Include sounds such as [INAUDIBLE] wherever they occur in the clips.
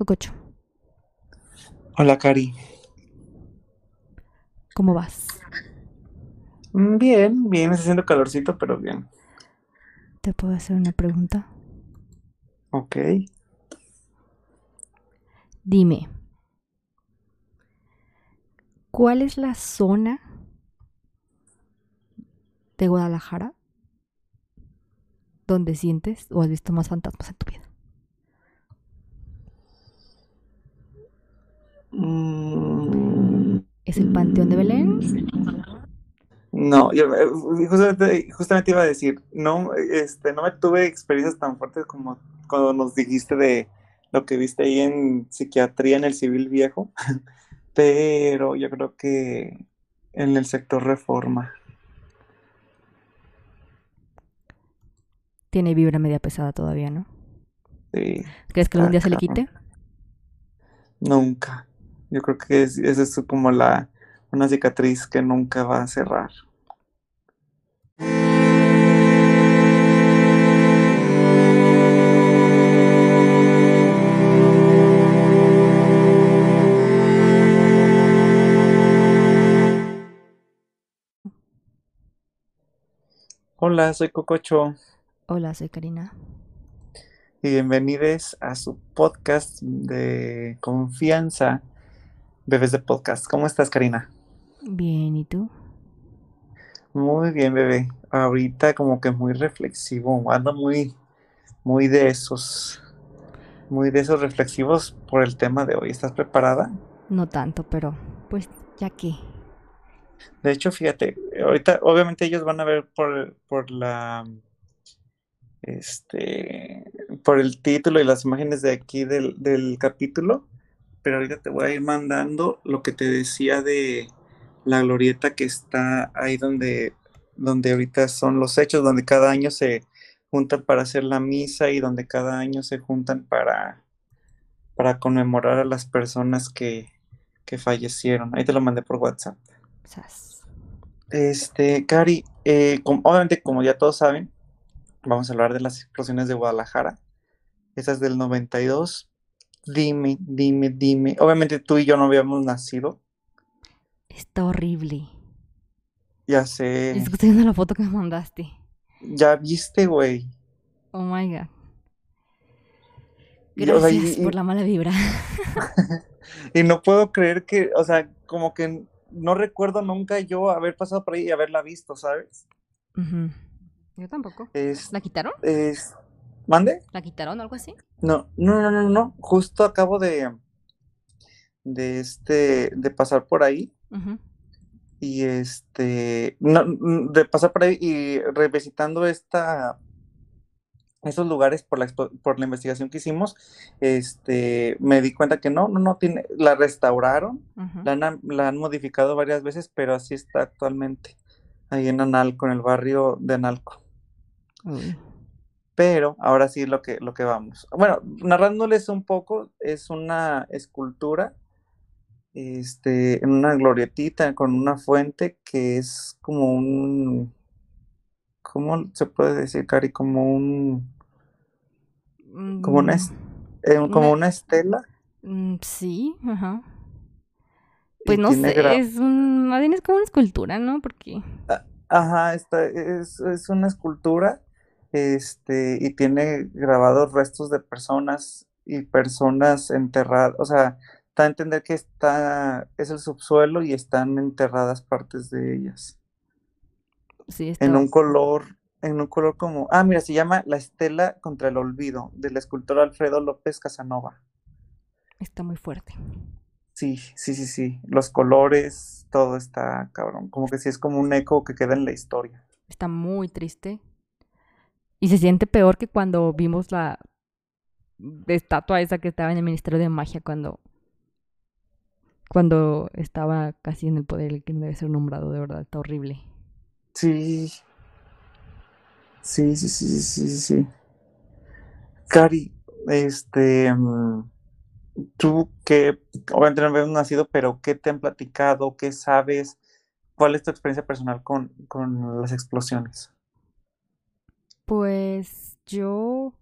Cococho, Hola, Cari. ¿cómo vas? Mm, Bien, bien, está haciendo calorcito, pero bien. ¿Te puedo hacer una pregunta? Ok. Dime, ¿cuál es la zona de Guadalajara donde sientes o has visto más fantasmas en tu vida? Mm, ¿Es el Panteón de Belén? No, yo eh, justamente, justamente iba a decir, no, este, no me tuve experiencias tan fuertes como cuando nos dijiste de lo que viste ahí en psiquiatría en el civil viejo, [LAUGHS] pero yo creo que en el sector reforma. Tiene vibra media pesada todavía, ¿no? Sí, ¿Crees que algún día se le quite? Nunca. Yo creo que es, esa es como la, una cicatriz que nunca va a cerrar. Hola, soy Cococho Hola, soy Karina. y bienvenidos a su podcast de confianza, Bebés de Podcast. ¿Cómo estás, Karina? Bien, ¿y tú? Muy bien, bebé. Ahorita como que muy reflexivo, ando muy, muy de esos, muy de esos reflexivos por el tema de hoy. ¿Estás preparada? No tanto, pero pues ya que. De hecho, fíjate, ahorita obviamente ellos van a ver por, por la, este, por el título y las imágenes de aquí del, del capítulo, pero ahorita te voy a ir mandando lo que te decía de la glorieta que está ahí donde, donde ahorita son los hechos, donde cada año se juntan para hacer la misa y donde cada año se juntan para, para conmemorar a las personas que, que fallecieron. Ahí te lo mandé por WhatsApp. Sas. Este, Cari, eh, obviamente como ya todos saben, vamos a hablar de las explosiones de Guadalajara, esas del 92. Dime, dime, dime. Obviamente tú y yo no habíamos nacido, Está horrible. ya Es sé, que estoy viendo la foto que me mandaste. ya viste, güey. Oh my god. Y, o sea, y- Gracias por la mala vibra. [LAUGHS] y no puedo creer que, o sea, como que no recuerdo nunca yo haber pasado por ahí y haberla visto, ¿sabes? Yo tampoco. Es, ¿La quitaron? es, ¿mande? ¿La quitaron o algo así? No, no, no, no, no. Justo acabo de, de este, de pasar por ahí. Y este no, de pasar por ahí y revisitando esta esos lugares por la por la investigación que hicimos este me di cuenta que no no no tiene la restauraron la han, la han modificado varias veces pero así está actualmente ahí en Analco en el barrio de Analco Uy. Pero ahora sí lo que lo que vamos bueno narrándoles un poco es una escultura este, en una glorietita con una fuente que es como un, ¿cómo se puede decir, Cari? Como un, como una, eh, como Una- estela Mm, sí, ajá. Pues no sé, es un, más bien es como una escultura, ¿no? Porque Ajá, esta es, es una escultura, este, y tiene grabados restos de personas y personas enterradas, o sea, da a entender que está, es el subsuelo y están enterradas partes de ellas. sí en está, un color, en un color como, ah, mira, se llama La Estela contra el Olvido, del escultor Alfredo López Casanova. está muy fuerte. Sí, sí, sí, sí, los colores, todo está cabrón, como que sí es como un eco que queda en la historia. Está muy triste. Y se siente peor que cuando vimos la estatua esa que estaba en el Ministerio de Magia cuando cuando estaba casi en el poder el que no debe ser nombrado, de verdad, está horrible. Sí, sí, sí, sí, sí, sí. Cari, este, mm, tú que obviamente no habías nacido, pero ¿qué te han platicado? ¿Qué sabes? ¿Cuál es tu experiencia personal con, con las explosiones? Pues yo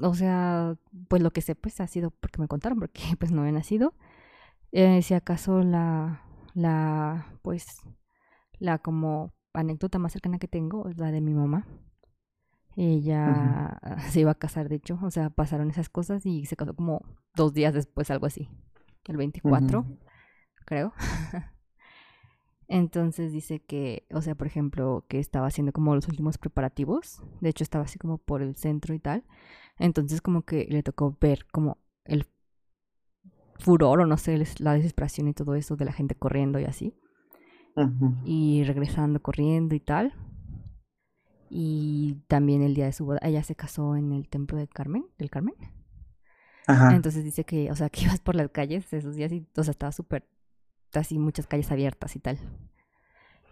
o sea, pues lo que sé, pues ha sido porque me contaron, porque [LAUGHS] pues no he nacido. Eh, si acaso la, la, pues, la como anécdota más cercana que tengo es la de mi mamá. Ella [LAUGHS] se iba a casar, de hecho, o sea, pasaron esas cosas y se casó como dos días después, algo así, el 24, creo. [LAUGHS] Entonces dice que, o sea, por ejemplo, que estaba haciendo como los últimos preparativos, de hecho estaba así como por el centro y tal, entonces como que le tocó ver como el furor o no sé, la desesperación y todo eso de la gente corriendo y así. Y regresando corriendo y tal. Y también el día de su boda, ella se casó en el templo del Carmen, del Carmen. Entonces dice que, o sea, [LAUGHS] que ibas por las calles esos días y, o sea, estaba súper, así muchas calles abiertas y tal.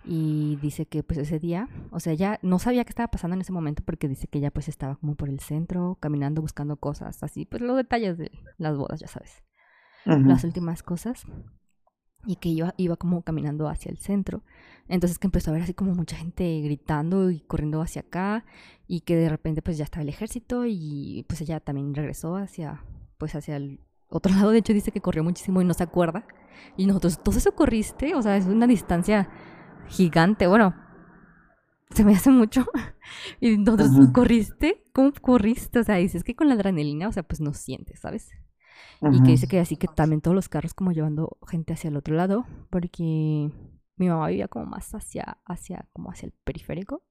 Y dice que pues ese día, o sea, ya no sabía qué estaba pasando en ese momento porque dice que ella pues estaba como por el centro, caminando, buscando cosas, así, pues los detalles de las bodas, ya sabes las últimas cosas y que yo iba como caminando hacia el centro. Entonces que empezó a ver así como mucha gente gritando y corriendo hacia acá y que de repente pues ya estaba el ejército y pues ella también regresó hacia pues hacia el otro lado. De hecho dice que corrió muchísimo y no se acuerda. Y nosotros, ¿todo eso corriste? O sea, es una distancia gigante. Bueno, se me hace mucho. [LAUGHS] y nosotros, ¿corriste? ¿Cómo corriste? O sea, dices que con la adrenalina, o sea, pues no sientes, ¿sabes? Y que dice que así que también todos los carros como llevando gente hacia el otro lado, porque mi mamá vivía como más hacia, hacia, como hacia el periférico.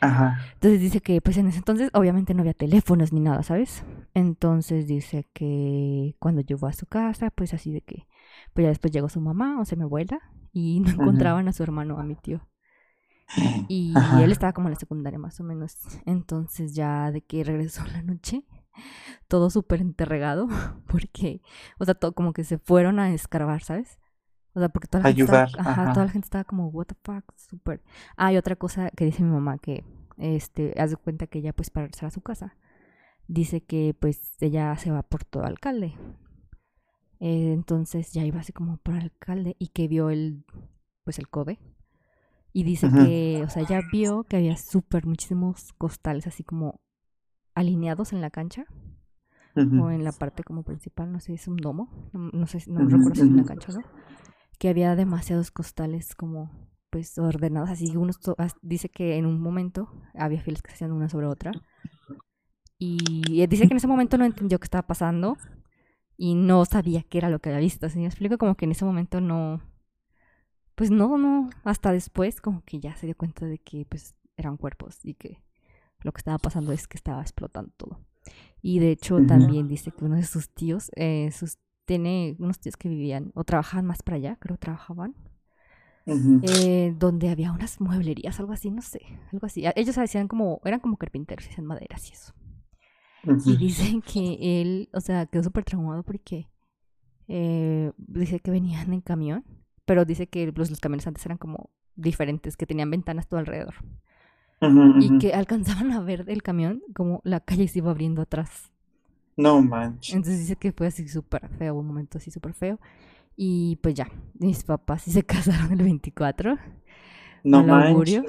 Ajá. Entonces dice que pues en ese entonces obviamente no había teléfonos ni nada, ¿sabes? Entonces dice que cuando llegó a su casa, pues así de que, pues ya después llegó su mamá, o sea, mi abuela, y no encontraban a su hermano, a mi tío. Y él estaba como en la secundaria más o menos. Entonces ya de que regresó [LAUGHS] la noche, todo súper enterregado, [LAUGHS] porque, o sea, todo como que se fueron a escarbar, ¿sabes? O sea, porque toda la, Gente, estaba, ajá, toda la gente estaba como, what the fuck, súper. Ah, y otra cosa que dice mi mamá, que, este, haz de cuenta que ella, pues, para regresar a su casa, dice que, pues, ella se va por todo alcalde. Eh, entonces ya iba así como por alcalde y que vio el, pues, el CODE. Y dice que, o sea, ya vio que había súper muchísimos costales así como alineados en la cancha o en la parte como principal, no sé, es un domo, no, sé, no recuerdo si es una cancha, ¿no? Que había demasiados costales como pues ordenados, así unos dice que en un momento había filas que se hacían una sobre otra y dice que en ese momento no entendió qué estaba pasando y no sabía qué era lo que había visto, así me explico como que en ese momento no pues no, no, hasta después como que ya se dio cuenta de que pues eran cuerpos y que lo que estaba pasando es que estaba explotando todo. Y de hecho también dice que uno de sus tíos, eh, sus, tiene unos tíos que vivían o trabajaban más para allá, creo trabajaban, eh, donde había unas mueblerías, algo así, no sé, algo así. Ellos hacían como, eran como carpinteros, hacían maderas y eso. Y dicen que él, o sea, quedó súper traumado porque eh, dice que venían en camión, pero dice que los, los camiones antes eran como diferentes, que tenían ventanas todo alrededor y que alcanzaban a ver el camión como la calle se iba abriendo atrás. No manches. Entonces dice que fue así súper feo, un momento así súper feo. Y pues ya, mis papás sí se [LAUGHS] casaron el 24. No manches.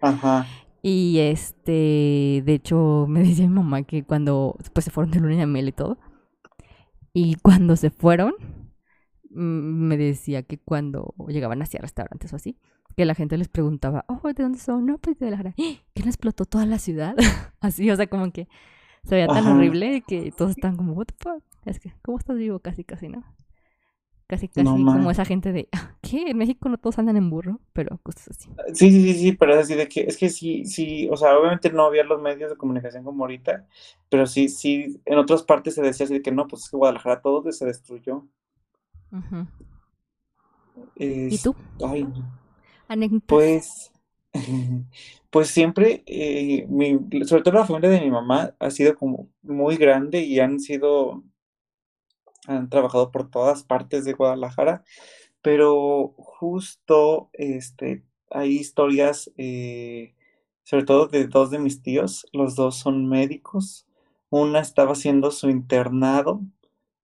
Ajá. [LAUGHS] Y este, de hecho, me decía mi mamá que cuando pues, se fueron de luna de miel y todo. Y cuando se fueron, me decía que cuando llegaban hacia restaurantes o así, que la gente les preguntaba, oh, ¿de dónde son? No, pues de la ¿Qué ¿Que no explotó toda la ciudad? [LAUGHS] Así, o sea, como que se veía tan horrible que todos estaban como, what the fuck? Es que, ¿cómo estás vivo? Casi, casi, ¿no? Casi, casi como esa gente de, ah, ¿qué? En México no todos andan en burro, pero cosas así. Sí, sí, sí, sí, pero es así de que, es que sí, sí, o sea, obviamente no había los medios de comunicación como ahorita, pero sí, sí, en otras partes se decía así de que no, pues es que Guadalajara todo se destruyó. ¿Y tú? Ay, pues, [LAUGHS] pues siempre, eh, sobre todo la familia de mi mamá ha sido como muy grande y han sido, han trabajado por todas partes de Guadalajara, pero justo este, hay historias, eh, sobre todo de dos de mis tíos, los dos son médicos, una estaba haciendo su internado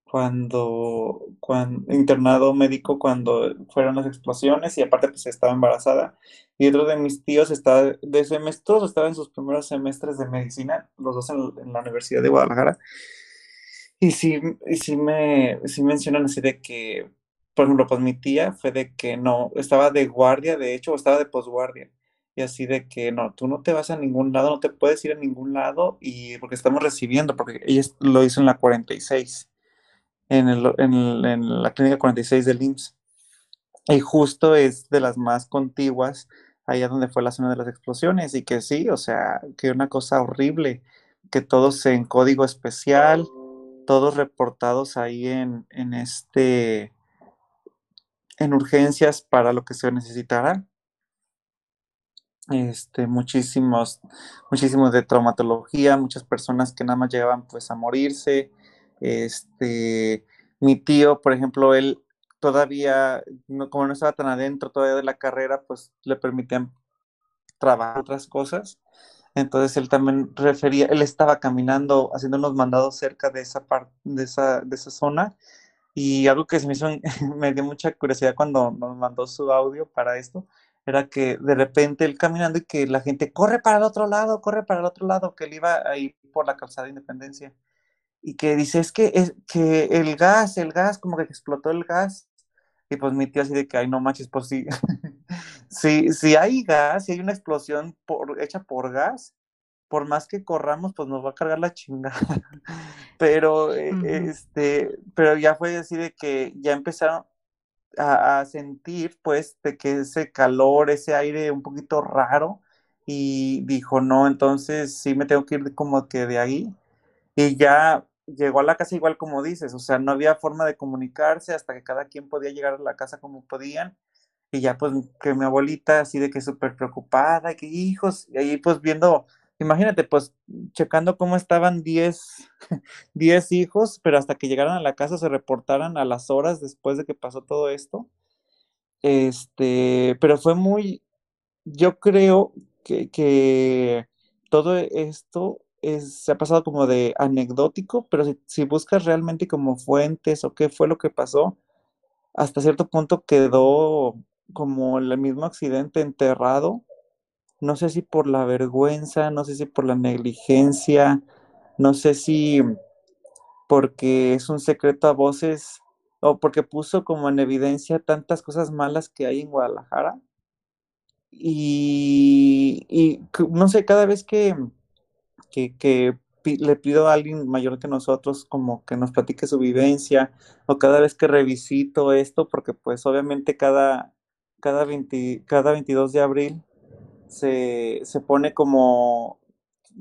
cuando, cuando internado médico cuando fueron las explosiones y aparte pues estaba embarazada. Y otro de mis tíos estaba de semestre, todos estaban en sus primeros semestres de medicina, los dos en, la Universidad de Guadalajara. Y sí, y sí me sí mencionan así de que por ejemplo pues mi tía fue de que no, estaba de guardia de hecho o estaba de posguardia. Y así de que no, tú no te vas a ningún lado, no te puedes ir a ningún lado y porque estamos recibiendo, porque ella lo hizo en la 46 en, el, en, la clínica 46 del IMSS. Y justo es de las más contiguas, allá donde fue la zona de las explosiones. Y que sí, o sea, que una cosa horrible, que todos en código especial, todos reportados ahí en, en este en urgencias para lo que se necesitará. Este, muchísimos, muchísimos de traumatología, muchas personas que nada más llegaban pues a morirse, este, mi tío, por ejemplo, él todavía, como no estaba tan adentro todavía de la carrera, pues le permitían trabajar otras cosas. Entonces él también refería, él estaba caminando, haciendo unos mandados cerca de esa parte, de esa, de esa zona. Y algo que se me hizo, [LAUGHS] me dio mucha curiosidad cuando nos mandó su audio para esto, era que de repente él caminando y que la gente corre para el otro lado, corre para el otro lado, que él iba ahí por la calzada de Independencia y que dice, es que, es que el gas, el gas, como que explotó el gas. Y pues mi tío así de que, ay, no manches, pues [LAUGHS] sí, si, si hay gas, si hay una explosión por, hecha por gas, por más que corramos, pues nos va a cargar la chingada. [LAUGHS] pero, eh, este, pero ya fue así de que ya empezaron a, a, sentir, pues, de que ese calor, ese aire un poquito raro, y dijo, no, entonces sí me tengo que ir como que de ahí. Y ya llegó a la casa igual como dices, o sea, no había forma de comunicarse hasta que cada quien podía llegar a la casa como podían. Y ya pues que mi abuelita así de que súper preocupada, que hijos, y ahí pues viendo, imagínate pues checando cómo estaban 10, 10 [LAUGHS] hijos, pero hasta que llegaran a la casa se reportaran a las horas después de que pasó todo esto. Este, pero fue muy, yo creo que, que todo esto se ha pasado como de anecdótico, pero si, buscas realmente como fuentes o qué fue lo que pasó, hasta cierto punto quedó como el mismo accidente enterrado. No sé si por la vergüenza, no sé si por la negligencia, no sé si porque es un secreto a voces o porque puso como en evidencia tantas cosas malas que hay en Guadalajara. Y, y no sé, cada vez que, que, le pido a alguien mayor que nosotros como que nos platique su vivencia o cada vez que revisito esto, porque pues obviamente cada, cada, cada 22 de abril se, se pone como,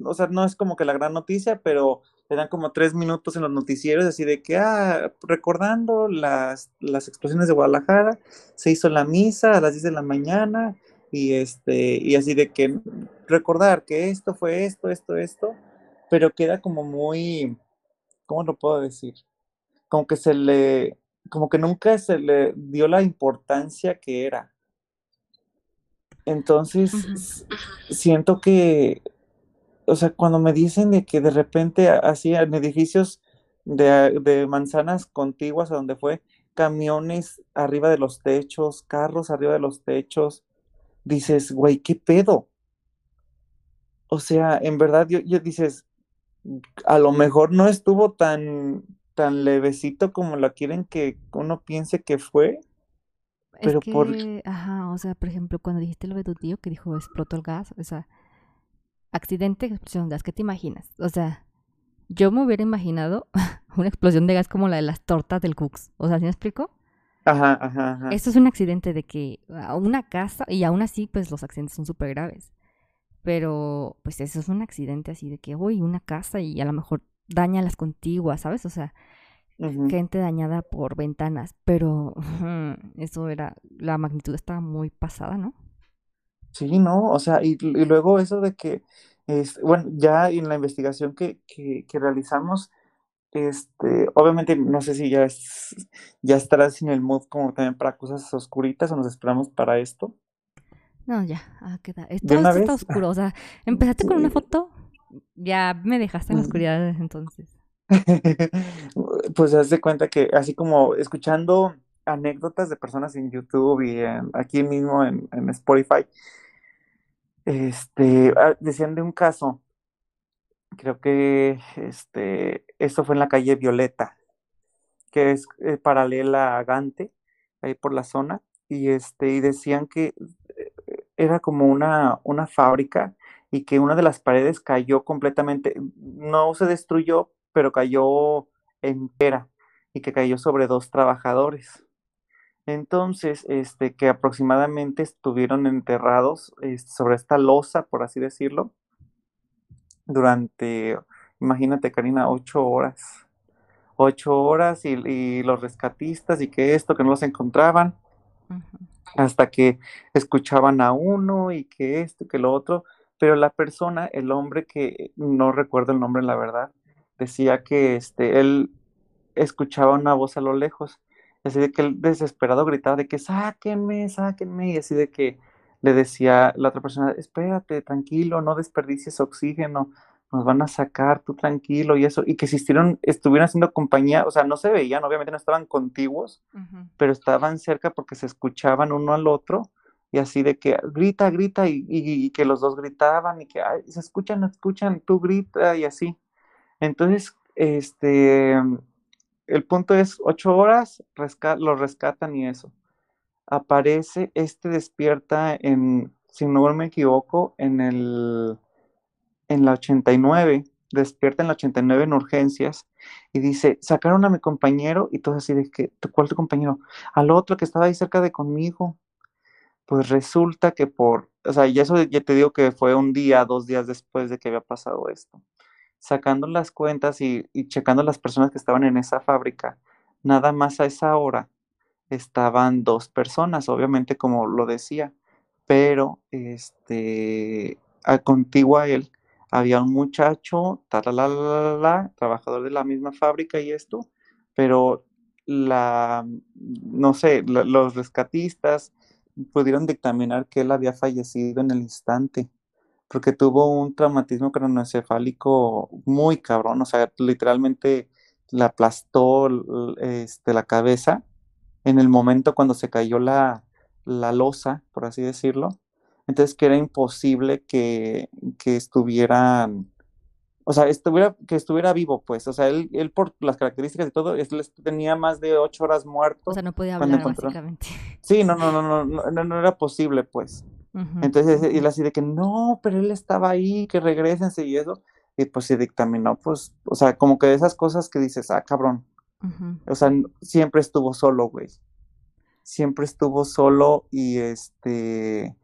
o sea, no es como que la gran noticia, pero le dan como tres minutos en los noticieros, así de que, ah, recordando las, las explosiones de Guadalajara, se hizo la misa a las 10 de la mañana, y este, y así de que recordar que esto fue esto, esto, esto, pero queda como muy, ¿cómo lo puedo decir? Como que se le, como que nunca se le dio la importancia que era. Entonces, siento que, o sea, cuando me dicen de que de repente así en edificios de, de manzanas contiguas a donde fue, camiones arriba de los techos, carros arriba de los techos, dices, güey, ¿qué pedo? O sea, en verdad, yo, dices, a lo mejor no estuvo tan, tan levecito como lo quieren que uno piense que fue. Pero por... Ajá, o sea, por ejemplo, cuando dijiste lo de tu tío que dijo explotó el gas, o sea, accidente, explosión de gas, ¿qué te imaginas? O sea, yo me hubiera imaginado [LAUGHS] una explosión de gas como la de las tortas del Cooks. O sea, ¿sí me explico? Ajá, ajá, ajá. Esto es un accidente de que a una casa, y aún así, pues los accidentes son súper graves. Pero, pues eso es un accidente así de que, uy, una casa y a lo mejor daña las contiguas, ¿sabes? O sea, gente dañada por ventanas. Pero eso era, la magnitud estaba muy pasada, ¿no? Sí, no, o sea, y, y luego eso de que, es, bueno, ya en la investigación que, que, que realizamos, este, obviamente no sé si ya es, ya estarás en el mood como también para cosas oscuritas o nos esperamos para esto. No, ya, ah, queda. Esto, está oscuro. O sea, empezaste con una foto, ya me dejaste en la oscuridad entonces. [LAUGHS] pues haz de cuenta que así como escuchando anécdotas de personas en YouTube y en, aquí mismo en, en Spotify, este, ah, decían de un caso, creo que este, esto fue en la calle Violeta, que es eh, paralela a Gante, ahí por la zona, y este, y decían que eh, era como una, una fábrica y que una de las paredes cayó completamente, no se destruyó, pero cayó entera y que cayó sobre dos trabajadores. Entonces, este, que aproximadamente estuvieron enterrados este, sobre esta losa, por así decirlo, durante, imagínate, Karina, ocho horas. Ocho horas y, y los rescatistas y que esto, que no los encontraban, hasta que escuchaban a uno y que esto, que lo otro, pero la persona, el hombre que no recuerdo el nombre, la verdad, decía que este, él escuchaba una voz a lo lejos, así de que él desesperado gritaba de que sáquenme, sáquenme, y así de que le decía la otra persona, espérate, tranquilo, no desperdicies oxígeno, nos van a sacar, tú tranquilo, y eso, y que si estuvieron, estuvieran haciendo compañía, o sea, no se veían, obviamente no estaban contiguos, pero estaban cerca porque se escuchaban uno al otro y así de que grita, grita y, y- y que los dos gritaban y que "Ay, se escuchan, escuchan, tú grita y así. Entonces, este, el punto es ocho horas, resca- lo rescatan y eso. Aparece, este despierta en, si no me equivoco, en el, en la 89, despierta en la 89 en urgencias y dice, sacaron a mi compañero y todo así de que, "¿Tu- ¿cuál tu compañero? Al otro que estaba ahí cerca de conmigo. Pues resulta que por, o sea, y eso ya te digo que fue un día, dos días después de que había pasado esto. Sacando las cuentas y, y checando las personas que estaban en esa fábrica, nada más a esa hora estaban dos personas, obviamente como lo decía, pero este, a contigua a él había un muchacho, talalalala, trabajador de la misma fábrica y esto, pero la, no sé, la- los rescatistas pudieron dictaminar que él había fallecido en el instante, porque tuvo un traumatismo craneoencefálico muy cabrón, o sea, literalmente le aplastó este, la cabeza en el momento cuando se cayó la, la losa, por así decirlo. Entonces que era imposible que, que estuviera, o sea, estuviera, que estuviera vivo, pues. O sea, él, él por las características y todo, él tenía más de ocho horas O muerto sea, no podía hablar, encontraron. básicamente. [LAUGHS] Sí, no, no, no, no, no, no, no era posible, pues. Entonces, y él así de que no, pero él estaba ahí, que regresense y eso. Y pues se dictaminó, pues, o sea, como que de esas cosas que dices, ah, cabrón, O sea, siempre estuvo solo, güey. Siempre estuvo solo y este,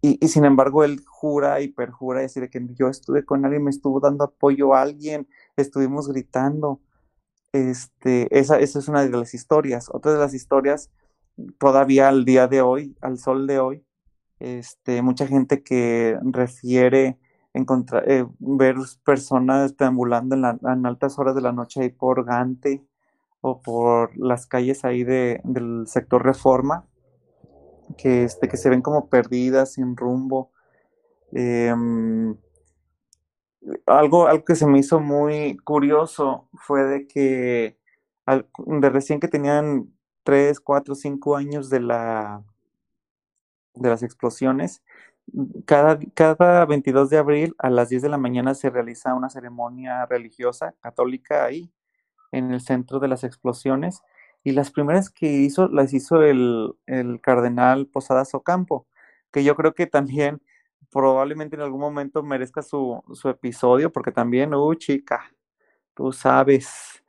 y, sin embargo él jura y perjura decir de que yo estuve con alguien, me estuvo dando apoyo a alguien, estuvimos gritando. Este, esa, esa es una de las historias. Otra de las historias, todavía al día de hoy, al sol de hoy, este, mucha gente que refiere encontrar, eh, ver personas deambulando en, la- en altas horas de la noche ahí por Gante o por las calles ahí de, del sector Reforma, que, este, que se ven como perdidas, sin rumbo. Em, algo, algo que se me hizo muy curioso fue de que de recién que tenían 3, 4, 5 años de la, de las explosiones, cada, cada 22 de abril a las 10 de la mañana se realiza una ceremonia religiosa católica ahí, en el centro de las explosiones, y las primeras que hizo las hizo el, el cardenal Posadas Ocampo, que yo creo que también probablemente en algún momento merezca su, su episodio, porque también, uh, chica, tú sabes,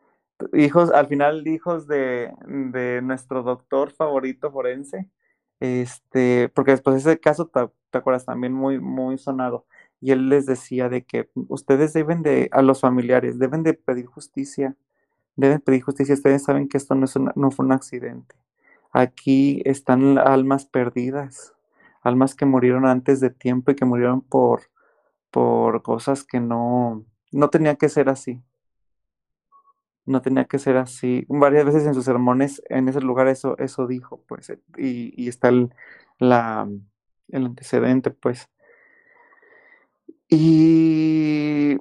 hijos, al final hijos de, de nuestro doctor favorito forense, este, porque después ese caso, te, te acuerdas, también muy, muy sonado, y él les decía de que ustedes deben de, a los familiares, deben de pedir justicia, deben pedir justicia, ustedes saben que esto no, es una- no fue un accidente, aquí están almas perdidas, almas que murieron antes de tiempo y que murieron por, por cosas que no, no tenía que ser así. No tenía que ser así. Varias veces en sus sermones, en ese lugar, eso, eso dijo, pues, eh, y, y está el, la, el antecedente, pues. Y,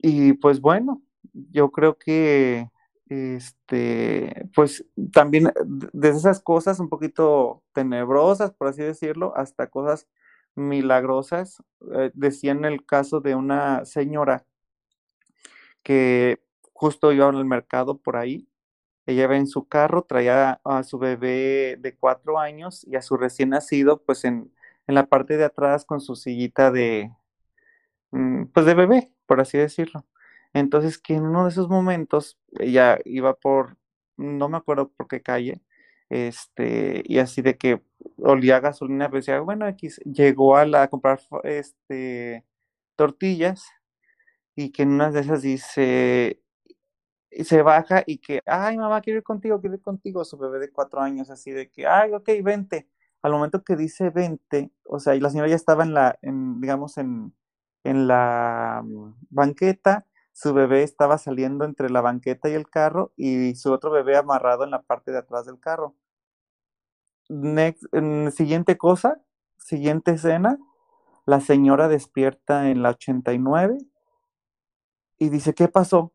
y pues bueno, yo creo que este, pues también desde esas cosas un poquito tenebrosas, por así decirlo, hasta cosas milagrosas. Eh, decía en el caso de una señora que justo iba al mercado por ahí, ella iba en su carro, traía a su bebé de cuatro años y a su recién nacido, pues en, en la parte de atrás con su sillita de, mm, pues de bebé, por así decirlo. Entonces, que en uno de esos momentos ella iba por, no me acuerdo por qué calle, este, y así de que olía gasolina, pues decía, bueno, aquí llegó a, la, comprar este, tortillas y que en una de esas dice, se baja y que, ay, mamá, quiero ir contigo, quiero ir contigo, su bebé de cuatro años, así de que, ay, ok, vente. Al momento que dice vente, o sea, y la señora ya estaba en la, en, digamos, en, en la mm, banqueta, su bebé estaba saliendo entre la banqueta y el carro y su otro bebé amarrado en la parte de atrás del carro. Next, siguiente cosa, siguiente escena, la señora despierta en la 89 y dice, ¿qué pasó?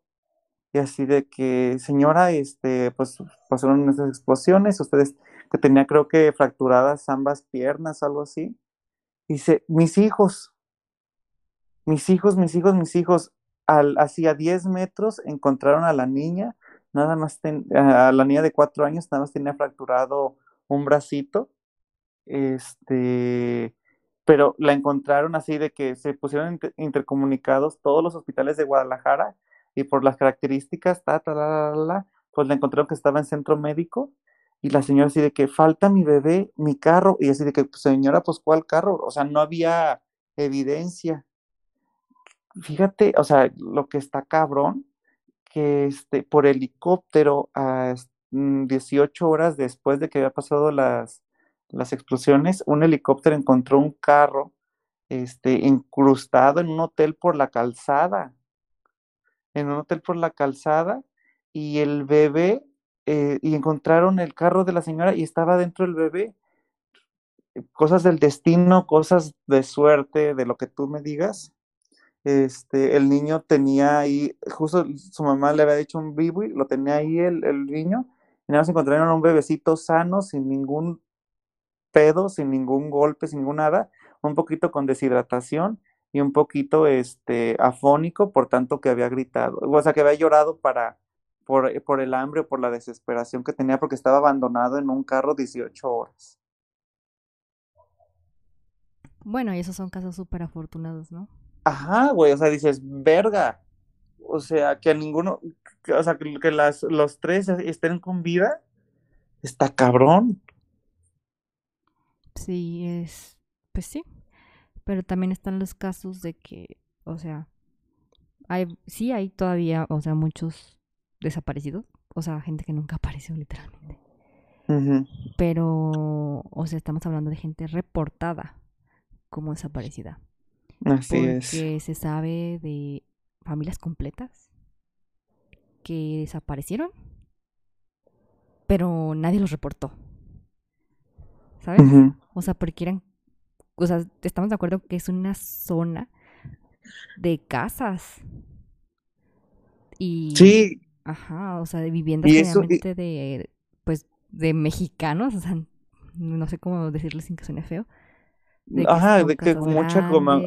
Y así de que, señora, este, pues pasaron esas explosiones, ustedes que tenía creo que fracturadas ambas piernas, algo así. Dice, mis hijos, mis hijos, mis hijos, mis hijos, al, hacia 10 metros encontraron a la niña, nada más, a la niña de 4 años, nada más tenía fracturado un bracito, este, pero la encontraron así de que se pusieron intercomunicados todos los hospitales de Guadalajara y por las características, ta, ta, pues la encontraron que estaba en centro médico y la señora así de que falta mi bebé, mi carro, y así de que, señora, pues, ¿cuál carro? O sea, no había evidencia fíjate, o sea, lo que está cabrón, que este, por helicóptero a 18 mm, horas después de que había pasado las, las explosiones, un helicóptero encontró un carro este, incrustado en un hotel por la calzada, en un hotel por la calzada, y el bebé, eh, y encontraron el carro de la señora y estaba dentro el bebé. Cosas del destino, cosas de suerte, de lo que tú me digas este, el niño tenía ahí, justo su mamá le había dicho un bibi, lo tenía ahí el, el niño, y nada más encontraron un bebecito sano, sin ningún pedo, sin ningún golpe, sin ningún nada, un poquito con deshidratación y un poquito este, afónico, por tanto que había gritado, o sea, que había llorado para, por, por el hambre o por la desesperación que tenía porque estaba abandonado en un carro 18 horas. Bueno, y esos son casos súper afortunados, ¿no? Ajá, güey, o sea, dices, verga. O sea, que a ninguno, o sea, que, las, los tres estén con vida, está cabrón. Sí, es, pues sí. Pero también están los casos de que, o sea, hay, sí hay todavía, o sea, muchos desaparecidos, o sea, gente que nunca [LAUGHS] apareció literalmente. Pero, o sea, estamos hablando de gente reportada como desaparecida. Así porque se sabe de familias completas que desaparecieron, pero nadie los reportó. ¿Sabes? O sea, porque eran, o sea, estamos de acuerdo que es una zona de casas. Y, sí. Ajá, o sea, de viviendas generalmente de, pues, de mexicanos, o sea, no sé cómo decirlo sin que suene feo. Ajá, de que mucha como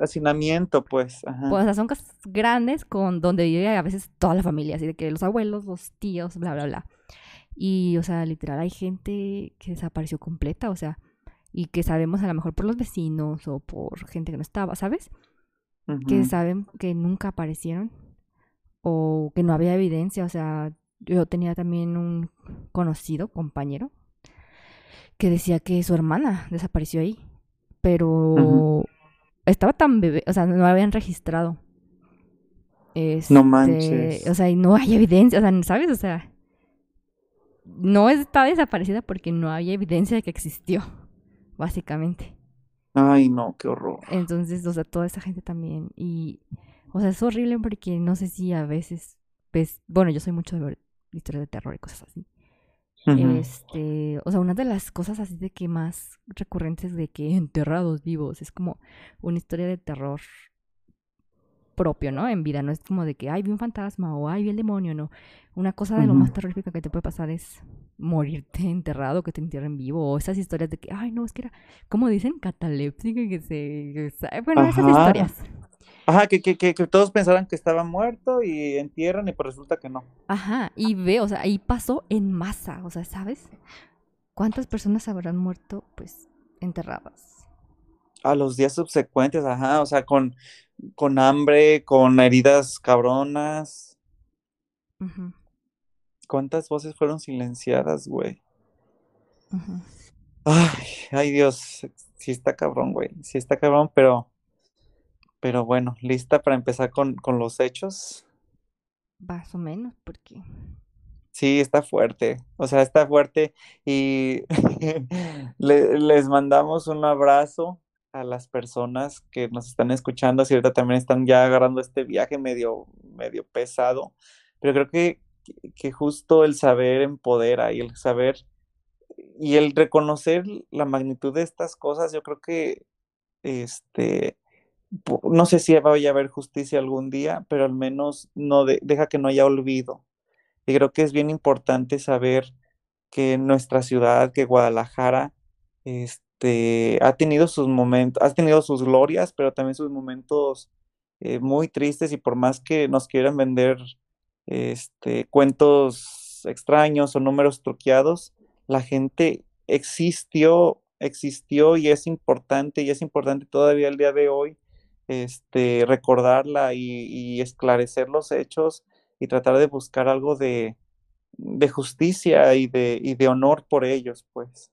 hacinamiento, pues. Ajá. Pues, o sea, son casas grandes con donde vive a veces toda la familia, así de que los abuelos, los tíos, bla, bla, bla. Y, o sea, literal, hay gente que desapareció completa, o sea, y que sabemos a lo mejor por los vecinos o por gente que no estaba, ¿sabes? Que saben que nunca aparecieron o que no había evidencia, o sea, yo tenía también un conocido, compañero, que decía que su hermana desapareció ahí, pero estaba tan bebé, o sea, no la habían registrado. no este, manches. O sea, y no hay [LAUGHS] evidencia, o sea, ¿sabes? O sea, no está desaparecida porque no hay evidencia de que existió, básicamente. Ay, no, qué horror. Entonces, o sea, toda esa gente también. Y, o sea, es horrible porque no sé si a veces, pues, bueno, yo soy mucho de ver historias de terror y cosas así. Este, o sea, una de las cosas así de que más recurrentes de que [LAUGHS] enterrados vivos es como una historia de terror propio, ¿no? En vida, no es como de que, ay, vi un fantasma o ay, vi el demonio, no. Una cosa de lo más terrorífica que te puede pasar es morirte [LAUGHS] enterrado, que te entierren vivo, o esas historias de que, ay, no, es que era, como dicen, cataléptica, que se... Bueno, esas historias. Ajá, que, que, que, todos pensaran que estaba muerto y entierran y pues resulta que no. Ajá, y ve, o sea, ahí pasó en masa, o sea, ¿sabes? ¿Cuántas personas habrán muerto, pues, enterradas? A los días subsecuentes, ajá, o sea, con, con hambre, con heridas cabronas. ¿Cuántas voces fueron silenciadas, güey? Ay, ay Dios, sí está cabrón, güey, sí está cabrón, pero pero bueno, ¿lista para empezar con, los hechos? Más o menos, porque... Sí, está fuerte, o sea, está fuerte y [LAUGHS] les mandamos un abrazo a las personas que nos están escuchando, si ahorita también están ya agarrando este viaje medio, medio pesado, pero creo que, que justo el saber empodera y el saber y el reconocer la magnitud de estas cosas, yo creo que este no sé si vaya a haber justicia algún día, pero al menos no deja que no haya olvido. Y creo que es bien importante saber que nuestra ciudad, que Guadalajara, este, ha tenido sus momentos, ha tenido sus glorias, pero también sus momentos eh, muy tristes y por más que nos quieran vender este, cuentos extraños o números truqueados, la gente existió, existió y es importante y es importante todavía el día de hoy este, recordarla y, esclarecer los hechos y tratar de buscar algo de, justicia y de, y de honor por ellos, pues.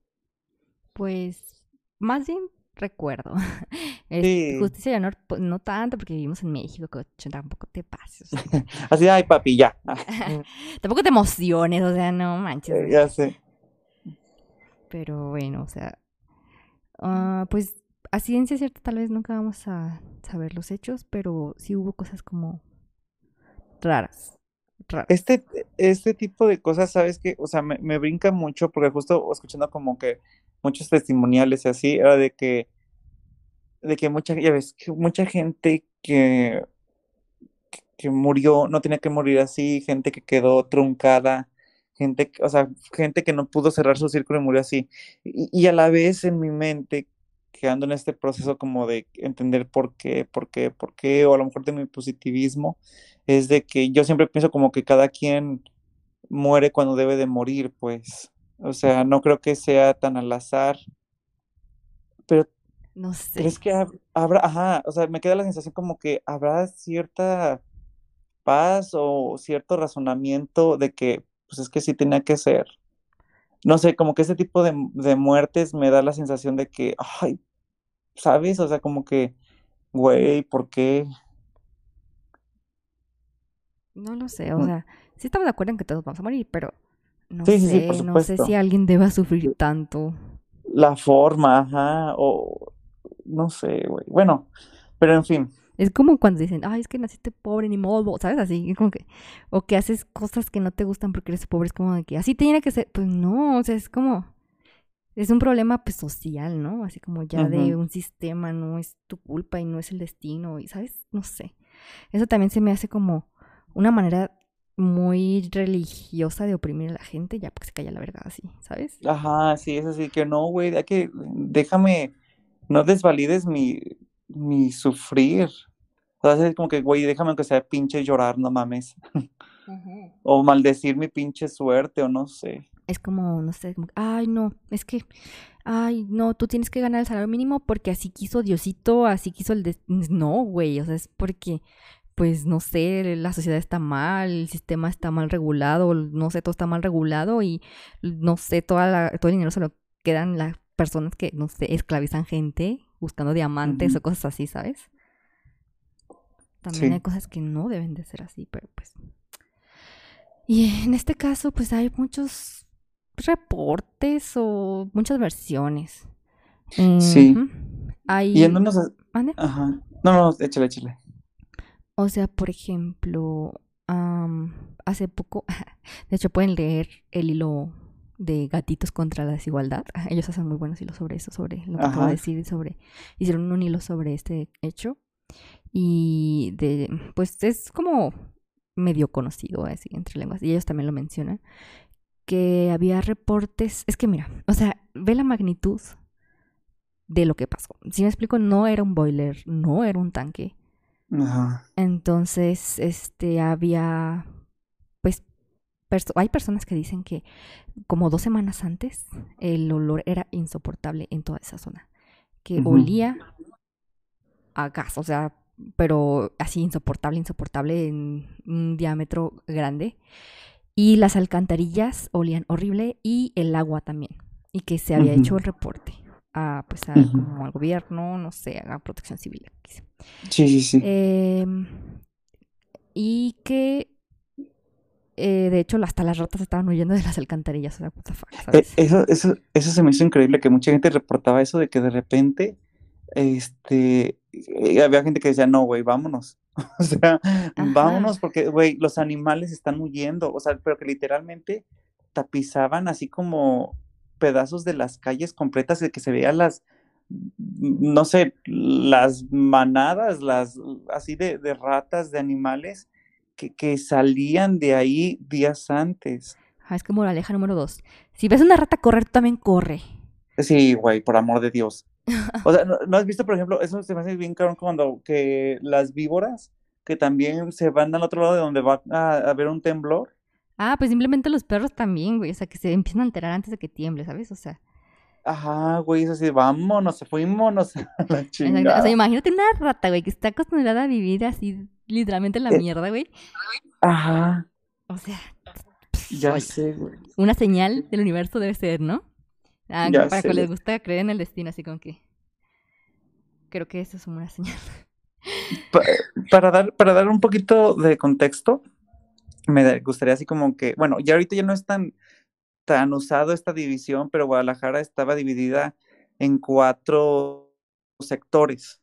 Pues, más bien recuerdo. [LAUGHS] Justicia y honor, pues, no tanto porque vivimos en México, que tampoco te pases. [LAUGHS] Así, ay, papi, ya. [LAUGHS] tampoco te emociones, o sea, no manches. Eh, ya sé. Pero bueno, o sea, ah, pues a ciencia cierta tal vez nunca vamos a saber los hechos, pero sí hubo cosas como raras. Este, este tipo de cosas, ¿sabes qué? O sea, me, me brinca mucho porque justo escuchando como que muchos testimoniales y así, era de que, de que mucha, ya ves, que mucha gente que, que murió, no tenía que morir así, gente que quedó truncada, gente, o sea, gente que no pudo cerrar su círculo y murió así. Y a la vez en mi mente quedando en este proceso como de entender por qué, por qué, por qué, o a lo mejor de mi positivismo, es de que yo siempre pienso como que cada quien muere cuando debe de morir, pues. O sea, no creo que sea tan al azar. Pero no sé. ¿Crees que habrá, ajá, o sea, me queda la sensación como que habrá cierta paz o cierto razonamiento de que, pues es que sí tenía que ser no sé, como que ese tipo de, muertes me da la sensación de que, ay, ¿sabes? O sea, como que, güey, ¿por qué? No lo sé, o mm. sea, sí estamos de acuerdo en que todos vamos a morir, pero no sé, no sé si alguien deba sufrir tanto. La forma, ajá, o no sé, güey. Bueno, pero en fin, es como cuando dicen, ay, es que naciste pobre, ni modo, ¿sabes? Así, como que, o que haces cosas que no te gustan porque eres pobre, es como de que así tiene que ser. Pues no, o sea, es como, es un problema pues social, ¿no? Así como ya de un sistema, no es tu culpa y no es el destino, y ¿sabes? No sé. Eso también se me hace como una manera muy religiosa de oprimir a la gente, ya porque se calla la verdad así, ¿sabes? Ajá, sí, es así que no, güey, que, déjame, no desvalides mi, mi sufrir. O sea, es como que, güey, déjame aunque sea pinche llorar, no mames. [LAUGHS] O maldecir mi pinche suerte, o no sé. Es como, no sé, como, ay, no, es que, ay, no, tú tienes que ganar el salario mínimo porque así quiso Diosito, así quiso el... No, güey, o sea, es porque, pues, no sé, la sociedad está mal, el sistema está mal regulado, no sé, todo está mal regulado y, no sé, toda la, todo el dinero se lo quedan las personas que, no sé, esclavizan gente buscando diamantes o cosas así, ¿sabes? También hay cosas que no deben de ser así, pero pues... Y en este caso, pues hay muchos reportes o muchas versiones. sí. ¿Y en dónde Ajá. No, no, échale, échale. O sea, por ejemplo, hace poco, [LAUGHS] de hecho pueden leer el hilo de gatitos contra la desigualdad. [LAUGHS] Ellos hacen muy buenos hilos sobre eso, sobre lo que acabo de decir, sobre, hicieron un hilo sobre este hecho. Y de, pues es como medio conocido así entre lenguas, y ellos también lo mencionan, que había reportes, es que mira, o sea, ve la magnitud de lo que pasó. Si me explico, no era un boiler, no era un tanque. Ajá. Entonces, este, había, pues, hay personas que dicen que como dos semanas antes el olor era insoportable en toda esa zona, que olía a gas, o sea, pero así insoportable, insoportable en un diámetro grande. Y las alcantarillas olían horrible y el agua también. Y que se había hecho el reporte a, pues, al gobierno, no sé, a protección civil. Sí, sí, sí. Em, y que eh, de hecho hasta las ratas estaban huyendo de las alcantarillas. O sea, eh, eso, eso, eso se me hizo increíble, que mucha gente reportaba eso de que de repente este, había gente que decía, no, güey, vámonos. [LAUGHS] o sea, vámonos porque, güey, los animales están huyendo. O sea, pero que literalmente tapizaban así como pedazos de las calles completas de que se veían las, no sé, las manadas, las así de, de ratas, de animales que, que, salían de ahí días antes. Ah, es como la aleja número dos. Si ves una rata correr, también corre. Sí, güey, por amor de Dios. [LAUGHS] O sea, ¿no, has visto, por ejemplo, eso se me hace bien cabrón cuando que las víboras que también se van al otro lado de donde va a haber un temblor? Ah, pues simplemente los perros también, güey. O sea, que se empiezan a enterar antes de que tiemble, ¿sabes? O sea. Ajá, güey, es así, vámonos, fuimos a la [LAUGHS] chingada. O sea, imagínate una rata, güey, que está acostumbrada a vivir así, literalmente en la eh, mierda, güey. Ajá. O sea. Ya sé, güey. Una señal del universo debe ser, ¿no? Ah, para que les gusta creer en el destino, así como que. Creo que eso es una señal. para, dar, para dar un poquito de contexto, me gustaría así como que, bueno, ya ahorita ya no es tan, tan usado esta división, pero Guadalajara estaba dividida en cuatro sectores.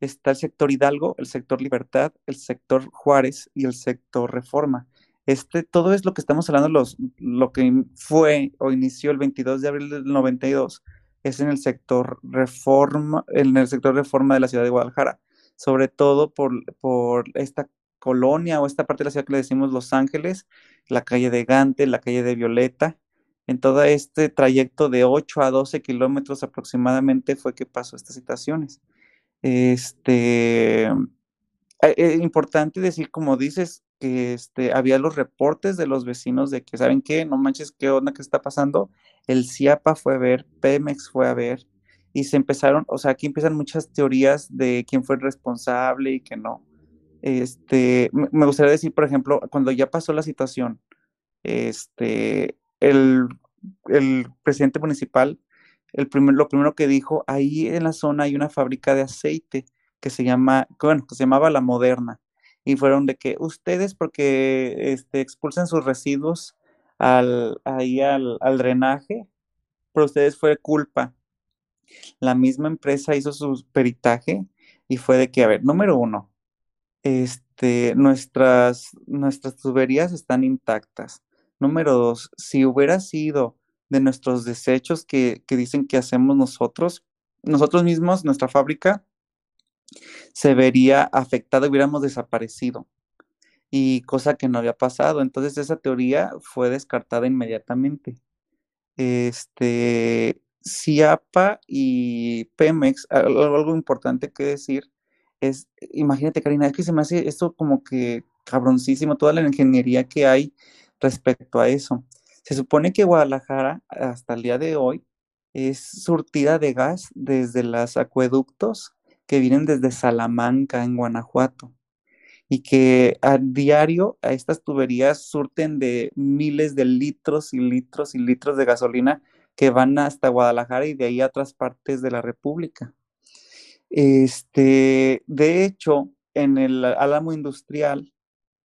Está el sector Hidalgo, el sector Libertad, el sector Juárez y el sector Reforma. Este, todo es lo que estamos hablando, lo que fue o inició el 22 de abril del 92, es en el sector Reforma, en el sector Reforma de la ciudad de Guadalajara, sobre todo por, por esta colonia o esta parte de la ciudad que le decimos Los Ángeles, la calle de Gante, la calle de Violeta. En todo este trayecto de 8 a 12 kilómetros aproximadamente fue que pasó estas situaciones. Este, es eh, importante decir, como dices, que este, había los reportes de los vecinos de que, ¿saben qué? No manches, ¿qué onda que está pasando? El CIAPA fue a ver, Pemex fue a ver, y se empezaron, o sea, aquí empiezan muchas teorías de quién fue el responsable y que no. Este, me gustaría decir, por ejemplo, cuando ya pasó la situación, este, el, el presidente municipal, el primer, lo primero que dijo, ahí en la zona hay una fábrica de aceite que se llama, bueno, que se llamaba La Moderna y fueron de que ustedes porque este, expulsan sus residuos al, ahí al, al drenaje, pero ustedes fue culpa. La misma empresa hizo su peritaje y fue de que, a ver, número uno, este, nuestras, nuestras tuberías están intactas. Número dos, si hubiera sido de nuestros desechos que, que dicen que hacemos nosotros, nosotros mismos, nuestra fábrica, se vería afectado hubiéramos desaparecido. Y cosa que no había pasado. Entonces esa teoría fue descartada inmediatamente. Este, CIAPA y Pemex, algo, importante que decir es, imagínate Karina, es que se me hace esto como que cabroncísimo, toda la ingeniería que hay respecto a eso. Se supone que Guadalajara hasta el día de hoy es surtida de gas desde los acueductos que vienen desde Salamanca, en Guanajuato, y que a diario a estas tuberías surten de miles de litros y litros y litros de gasolina que van hasta Guadalajara y de ahí a otras partes de la República. Este, de hecho, en el álamo industrial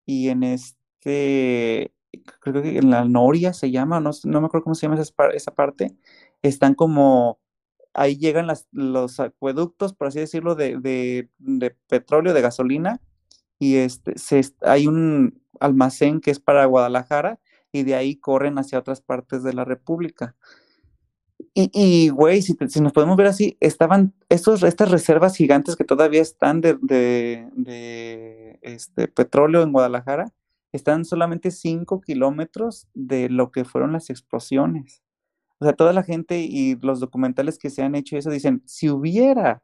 y en este, creo que en la Noria se llama, no, no me acuerdo cómo se llama esa, esa parte, están como ahí llegan los acueductos, por así decirlo, de, petróleo, de gasolina, y este, hay un almacén que es para Guadalajara, y de ahí corren hacia otras partes de la República. Y, güey, si, nos podemos ver así, estaban estas reservas gigantes que todavía están de, de, este, petróleo en Guadalajara, están solamente 5 kilómetros de lo que fueron las explosiones. O sea, toda la gente y los documentales que se han hecho eso dicen, si hubiera,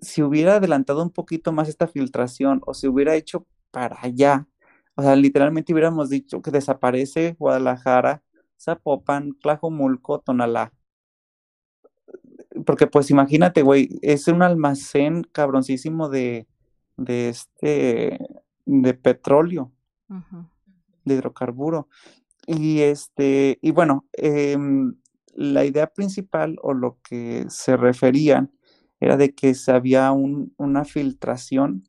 si hubiera adelantado un poquito más esta filtración o si hubiera hecho para allá, o sea, literalmente hubiéramos dicho que desaparece Guadalajara, Zapopan, Tlajomulco, Tonalá. Porque pues imagínate, güey, es un almacén cabroncísimo de, de este, de petróleo, de hidrocarburo. Y este, y bueno, em, la idea principal o lo que se referían era de que se había una filtración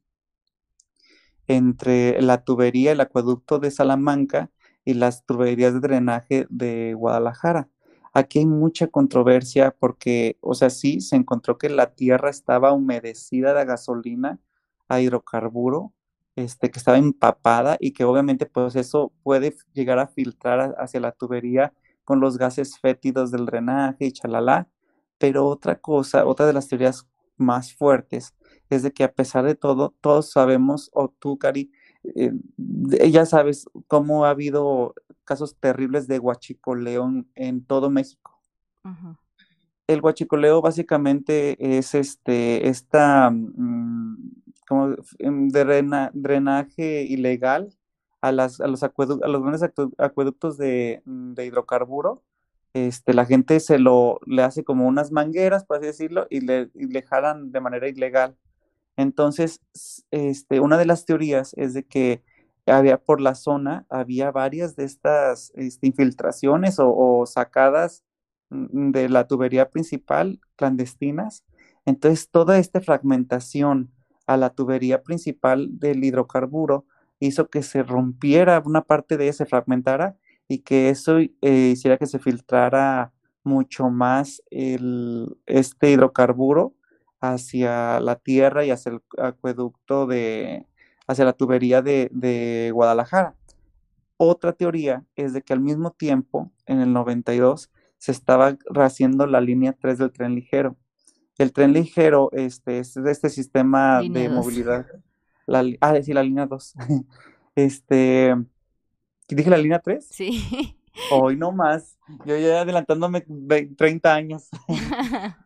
entre la tubería, el acueducto de Salamanca y las tuberías de drenaje de Guadalajara. Aquí hay mucha controversia porque, o sea, sí, se encontró que la tierra estaba humedecida de gasolina a hidrocarburo, este, que estaba empapada y que obviamente pues eso puede llegar a filtrar hacia la tubería con los gases fétidos del drenaje y chalala. Pero otra cosa, otra de las teorías más fuertes es de que a pesar de todo, todos sabemos, o tú, Cari, eh, ya sabes cómo ha habido casos terribles de huachicoleo en, todo México. El huachicoleo básicamente es este, esta mm, como em, drenaje ilegal a, los, a los grandes acueductos de, mm, de, hidrocarburo. Este, la gente se lo le hace como unas mangueras, por así decirlo, y le, y jalan de manera ilegal. Entonces, este, una de las teorías es de que había por la zona, había varias de estas este, infiltraciones o, sacadas mm, de la tubería principal clandestinas. Entonces, toda esta fragmentación a la tubería principal del hidrocarburo hizo que se rompiera una parte de ese, fragmentara y que eso eh, hiciera que se filtrara mucho más el, este hidrocarburo hacia la tierra y hacia el acueducto de, hacia la tubería de, Guadalajara. Otra teoría es de que al mismo tiempo, en el 92, se estaba haciendo la línea 3 del tren ligero. El tren ligero este, es este sistema de movilidad. La, ah, sí, la línea 2. [LAUGHS] este, ¿Dije la línea 3? Sí. Hoy no más. Yo ya adelantándome 30 años. [LAUGHS]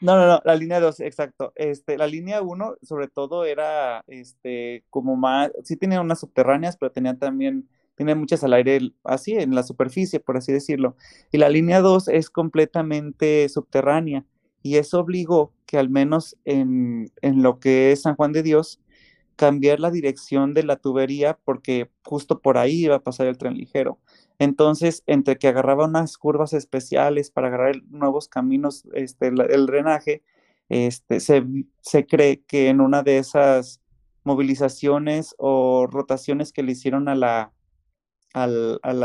No, no, no, la línea 2, exacto. Este, la línea 1, sobre todo, era este, como más, sí tenía unas subterráneas, pero tenía también, tiene muchas al aire, así, en la superficie, por así decirlo. Y la línea 2 es completamente subterránea. Y eso obligó que al menos en, en lo que es San Juan de Dios, cambiar la dirección de la tubería porque justo por ahí iba a pasar el tren ligero. Entonces, entre que agarraba unas curvas especiales para agarrar nuevos caminos, este, el drenaje, este, se, se, cree que en una de esas movilizaciones o rotaciones que le hicieron a la, al, al,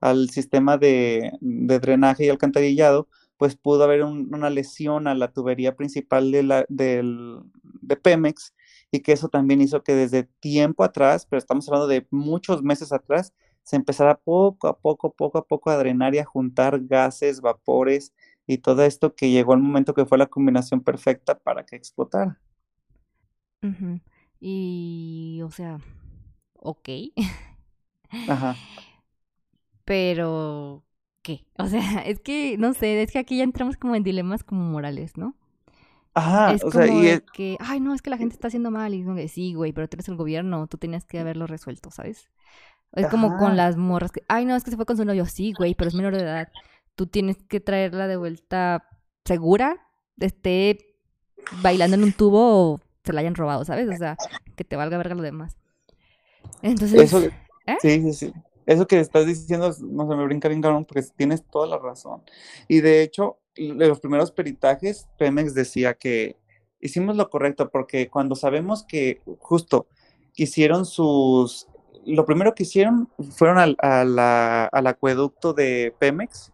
al, sistema de, de, drenaje y alcantarillado, pues pudo haber una lesión a la tubería principal de, la, del, de Pemex y que eso también hizo que desde tiempo atrás, pero estamos hablando de muchos meses atrás, se empezará poco a poco, poco a poco a drenar y a juntar gases, vapores y todo esto que llegó al momento que fue la combinación perfecta para que explotara. Y, o sea, ok. Ajá. [LAUGHS] Pero, ¿qué? O sea, [LAUGHS] es que, no sé, es que aquí ya entramos como en dilemas como morales, ¿no? Ajá, es o como sea, y de que, ay, no, es que la gente está haciendo mal. Y es como que, sí, güey, pero tú eres el gobierno, tú tenías que haberlo resuelto, ¿sabes? Es como con las morras que, ay, no, es que se fue con su novio. Sí, güey, pero es menor de edad. Tú tienes que traerla de vuelta segura, esté bailando en un tubo o se la hayan robado, ¿sabes? O sea, que te valga verga lo demás. Entonces, Eso, ¿eh? sí, sí, sí. Eso que estás diciendo, no se me brinca bien cabrón, porque tienes toda la razón. Y de hecho, de los primeros peritajes, Pemex decía que hicimos lo correcto, porque cuando sabemos que justo hicieron sus lo primero que hicieron fueron al, al, acueducto de Pemex,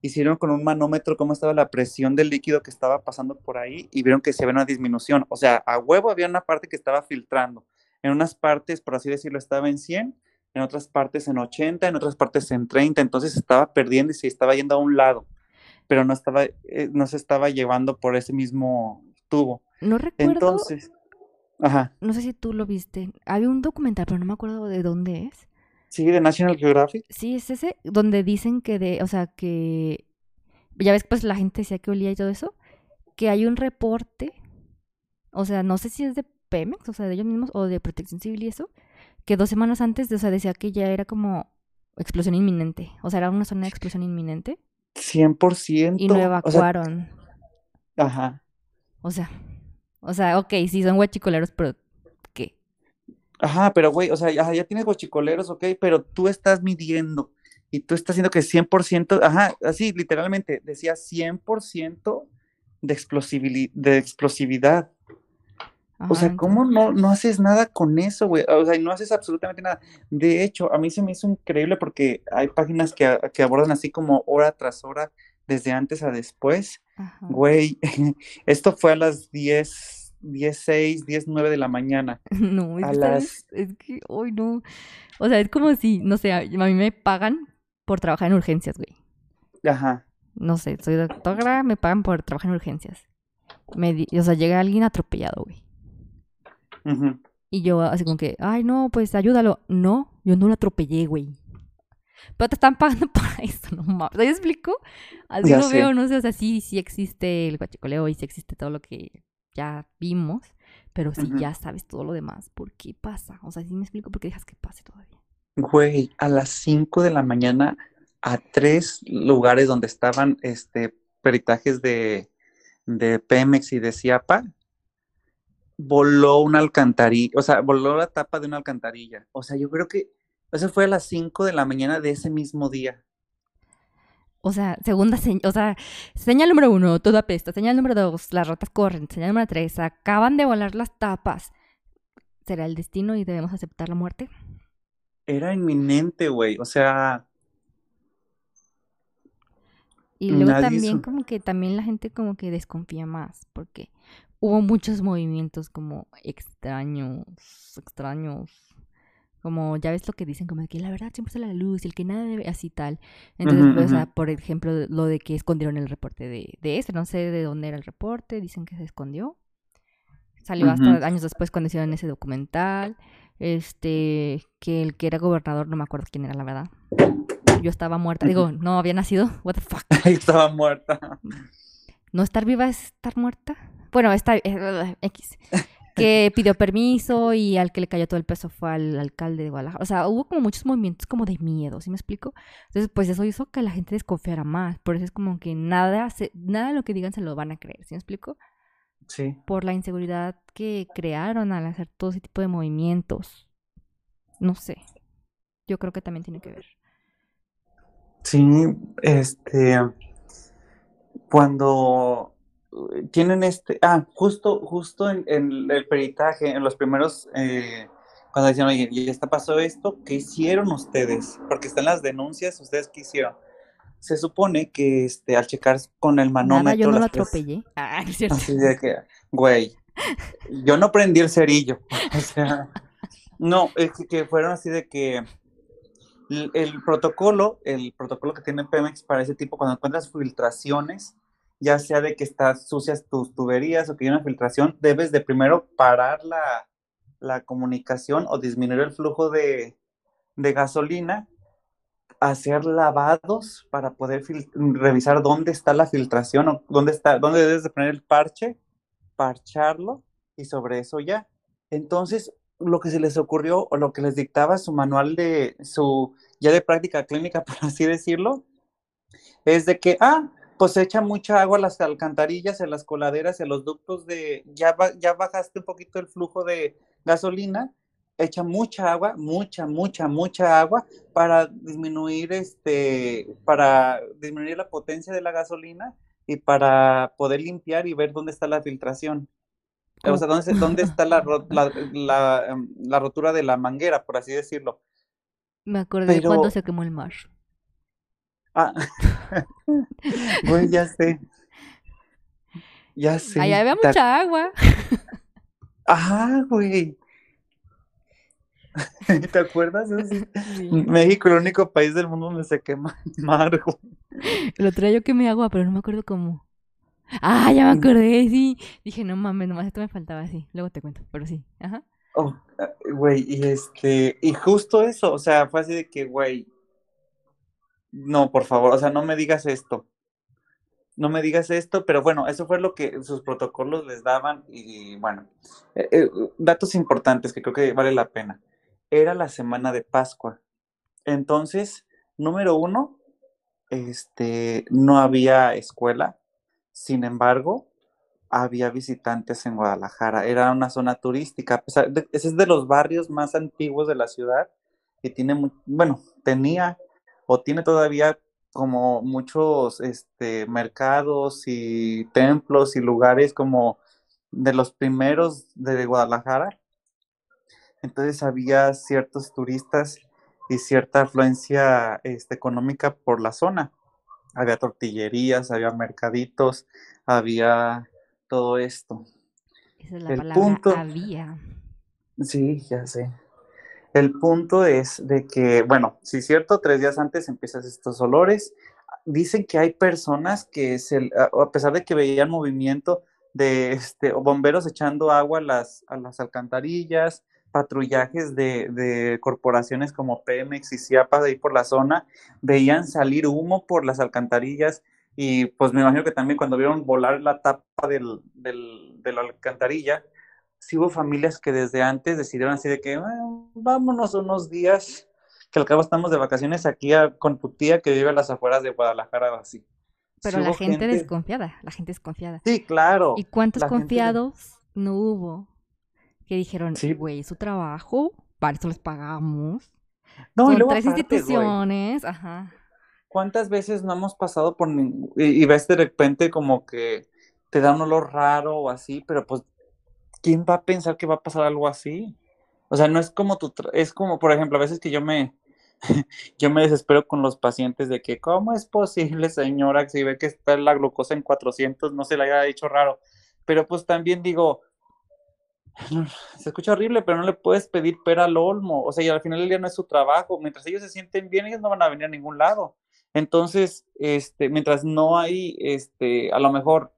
hicieron con un manómetro cómo estaba la presión del líquido que estaba pasando por ahí y vieron que se había una disminución. O sea, a huevo había una parte que estaba filtrando. En unas partes, por así decirlo, estaba en 100 en otras partes en 80, en otras partes en 30, entonces estaba perdiendo y se estaba yendo a un lado, pero no estaba, eh, no se estaba llevando por ese mismo tubo. No recuerdo. Entonces, ajá, No sé si tú lo viste. Había un documental, pero no me acuerdo de dónde es. sí, de National Geographic. Sí, es ese, donde dicen que de, o sea, que ya ves, pues la gente decía que olía y todo eso, que hay un reporte, o sea, no sé si es de Pemex, o sea, de ellos mismos, o de Protección Civil y eso, que dos semanas antes, o sea, decía que ya era como explosión inminente, o sea, era una zona de explosión inminente 100%. y no o sea, evacuaron, ajá. o sea, o sea, ok, sí son guachicoleros, pero ¿qué? Ajá, pero güey, o sea, ya, ya tienes guachicoleros, ok, pero tú estás midiendo y tú estás haciendo que 100%, ajá, así literalmente decía 100% de, explosibili- O sea, ¿cómo no, no haces nada con eso, güey? O sea, no haces absolutamente nada. De hecho, a mí se me hizo increíble porque hay páginas que, a- que abordan así como hora tras hora, desde antes a después. ajá. Güey, [LAUGHS] esto fue a las 10, 10, 6, 10, 9 de la mañana. [LAUGHS] No, es A las... Es que, hoy no. O sea, es como si, no sé, a mí me pagan por trabajar en urgencias, güey. Ajá. No sé, soy doctora, me pagan por trabajar en urgencias. Me o sea, llega alguien atropellado, güey. Y yo así como que, ay, no, pues ayúdalo. No, yo no lo atropellé, güey. Pero te están pagando [LAUGHS] por eso, no mames. ¿Me explico? Así Ya lo sé. veo, no sé, o sea, sí, sí existe el guachicoleo y sí existe todo lo que ya vimos. Pero si ya sabes todo lo demás, ¿por qué pasa? O sea, sí me explico por qué dejas que pase todavía. Güey, a las 5 de la mañana a tres lugares donde estaban este peritajes de, de Pemex y de Ciapa, voló una alcantarilla, o sea, voló la tapa de una alcantarilla. O sea, yo creo que eso fue a las 5 de la mañana de ese mismo día. O sea, segunda señal, o sea, señal número uno, todo apesta. Señal número dos, las ratas corren. Señal número tres, acaban de volar las tapas. ¿Será el destino y debemos aceptar la muerte? Era inminente, güey. O sea, Y luego nadie también como que también la gente como que desconfía más, porque hubo muchos movimientos como extraños, extraños. Como ya ves lo que dicen, como de que la verdad siempre sale la luz, y el que nada debe, así tal. Entonces, pues, o sea, ujú. por ejemplo, lo de que escondieron el reporte de, de este, no sé de dónde era el reporte, dicen que se escondió. Salió hasta años después cuando hicieron ese documental. Este, que el que era gobernador, no me acuerdo quién era, la verdad. Yo estaba muerta, digo, no había nacido, [LAUGHS] what the fuck. [LAUGHS] Estaba muerta. ¿No estar viva es estar muerta? Bueno, está [LAUGHS] X. Que pidió permiso y al que le cayó todo el peso fue al alcalde de Guadalajara. O sea, hubo como muchos movimientos como de miedo, ¿sí me explico? Entonces, pues eso hizo que la gente desconfiara más. Por eso es como que nada, se- nada de lo que digan se lo van a creer, ¿sí me explico? Sí. Por la inseguridad que crearon al hacer todo ese tipo de movimientos. No sé. Yo creo que también tiene que ver. Sí, este, cuando tienen este, ah, justo, justo en, en el peritaje, en los primeros, eh, cuando decían, oye, ya está pasó esto, ¿qué hicieron ustedes? Porque están las denuncias, ¿ustedes qué hicieron? Se supone que, este, al checar con el Nada, manómetro, yo no lo atropellé. [LAUGHS] Ah, es cierto. así de que, güey, yo no prendí el cerillo, [LAUGHS] o sea, no, es que- que fueron así de que el, el protocolo, el protocolo que tiene Pemex para ese tipo, cuando encuentras filtraciones, ya sea de que estás sucias tus tuberías o que hay una filtración, debes de primero parar la, la comunicación o disminuir el flujo de, de gasolina, hacer lavados para poder revisar dónde está la filtración o dónde está, dónde debes de poner el parche, parcharlo y sobre eso ya. Entonces, lo que se les ocurrió o lo que les dictaba su manual de su ya de práctica clínica, [LAUGHS] por así decirlo, es de que, ah, pues echa mucha agua a las alcantarillas, a las coladeras, a los ductos de, ya, ba- ya bajaste un poquito el flujo de gasolina, echa mucha agua, mucha, mucha, mucha agua para disminuir este, para disminuir la potencia de la gasolina y para poder limpiar y ver dónde está la filtración. O sea, dónde, dónde está la, la, la, em, la rotura de la manguera, por así decirlo. Me acordé de cuando se quemó el mar. Ah, [LAUGHS] [LAUGHS] güey, ya sé. Ya sé. Allá había mucha agua. Ajá, güey. [LAUGHS] ¿Te acuerdas? México, el único país del mundo donde se quema mar, Lo traigo que me agua, pero no me acuerdo cómo. Ah, ya me acordé, sí. Dije, no mames, nomás esto me faltaba así. Luego te cuento, pero sí. Ajá. Oh, ah, güey, y este, y justo eso, o sea, fue así de que, güey, no, por favor, o sea, no me digas esto. No me digas esto, pero bueno, eso fue lo que sus protocolos les daban y bueno, eh, eh, datos importantes que creo que vale la pena. Era la semana de Pascua. Entonces, número uno, este, no había escuela. Sin embargo, había visitantes en Guadalajara. Era una zona turística. ese es de los barrios más antiguos de la ciudad y tiene, bueno, tenía o tiene todavía como muchos este, mercados y templos y lugares como de los primeros de Guadalajara. Entonces había ciertos turistas y cierta afluencia este, económica por la zona. Había tortillerías, había mercaditos, había todo esto. Esa es la el punto, había. Sí, ya sé. El punto es de que, bueno, si es cierto, tres días antes empiezas estos olores. Dicen que hay personas que, se, a pesar de que veían movimiento de este, bomberos echando agua a las, alcantarillas, patrullajes de, corporaciones como Pemex y Ciapas ahí por la zona, veían salir humo por las alcantarillas y pues me imagino que también cuando vieron volar la tapa del, del, de la alcantarilla, sí hubo familias que desde antes decidieron así de que vámonos unos días, que al cabo estamos de vacaciones aquí con tu tía que vive a las afueras de Guadalajara así. Pero la gente, desconfiada, la gente desconfiada. Sí, claro. ¿Y cuántos confiados no hubo que dijeron, güey, su trabajo, para eso les pagamos? No, Son tres instituciones, ajá. ¿Cuántas veces no hemos pasado por y, ves de repente como que te da un olor raro o así, pero pues ¿quién va a pensar que va a pasar algo así? O sea, no es como tu, es como, por ejemplo, a veces que yo me, [LAUGHS] yo me desespero con los pacientes de que, ¿cómo es posible, señora, que si ve que está la glucosa en 400, no se le haya dicho raro? Pero pues también digo, [SIGHS] se escucha horrible, pero no le puedes pedir pera al olmo. O sea, y al final del día no es su trabajo. Mientras ellos se sienten bien, ellos no van a venir a ningún lado. Entonces, este, mientras no hay, este, a lo mejor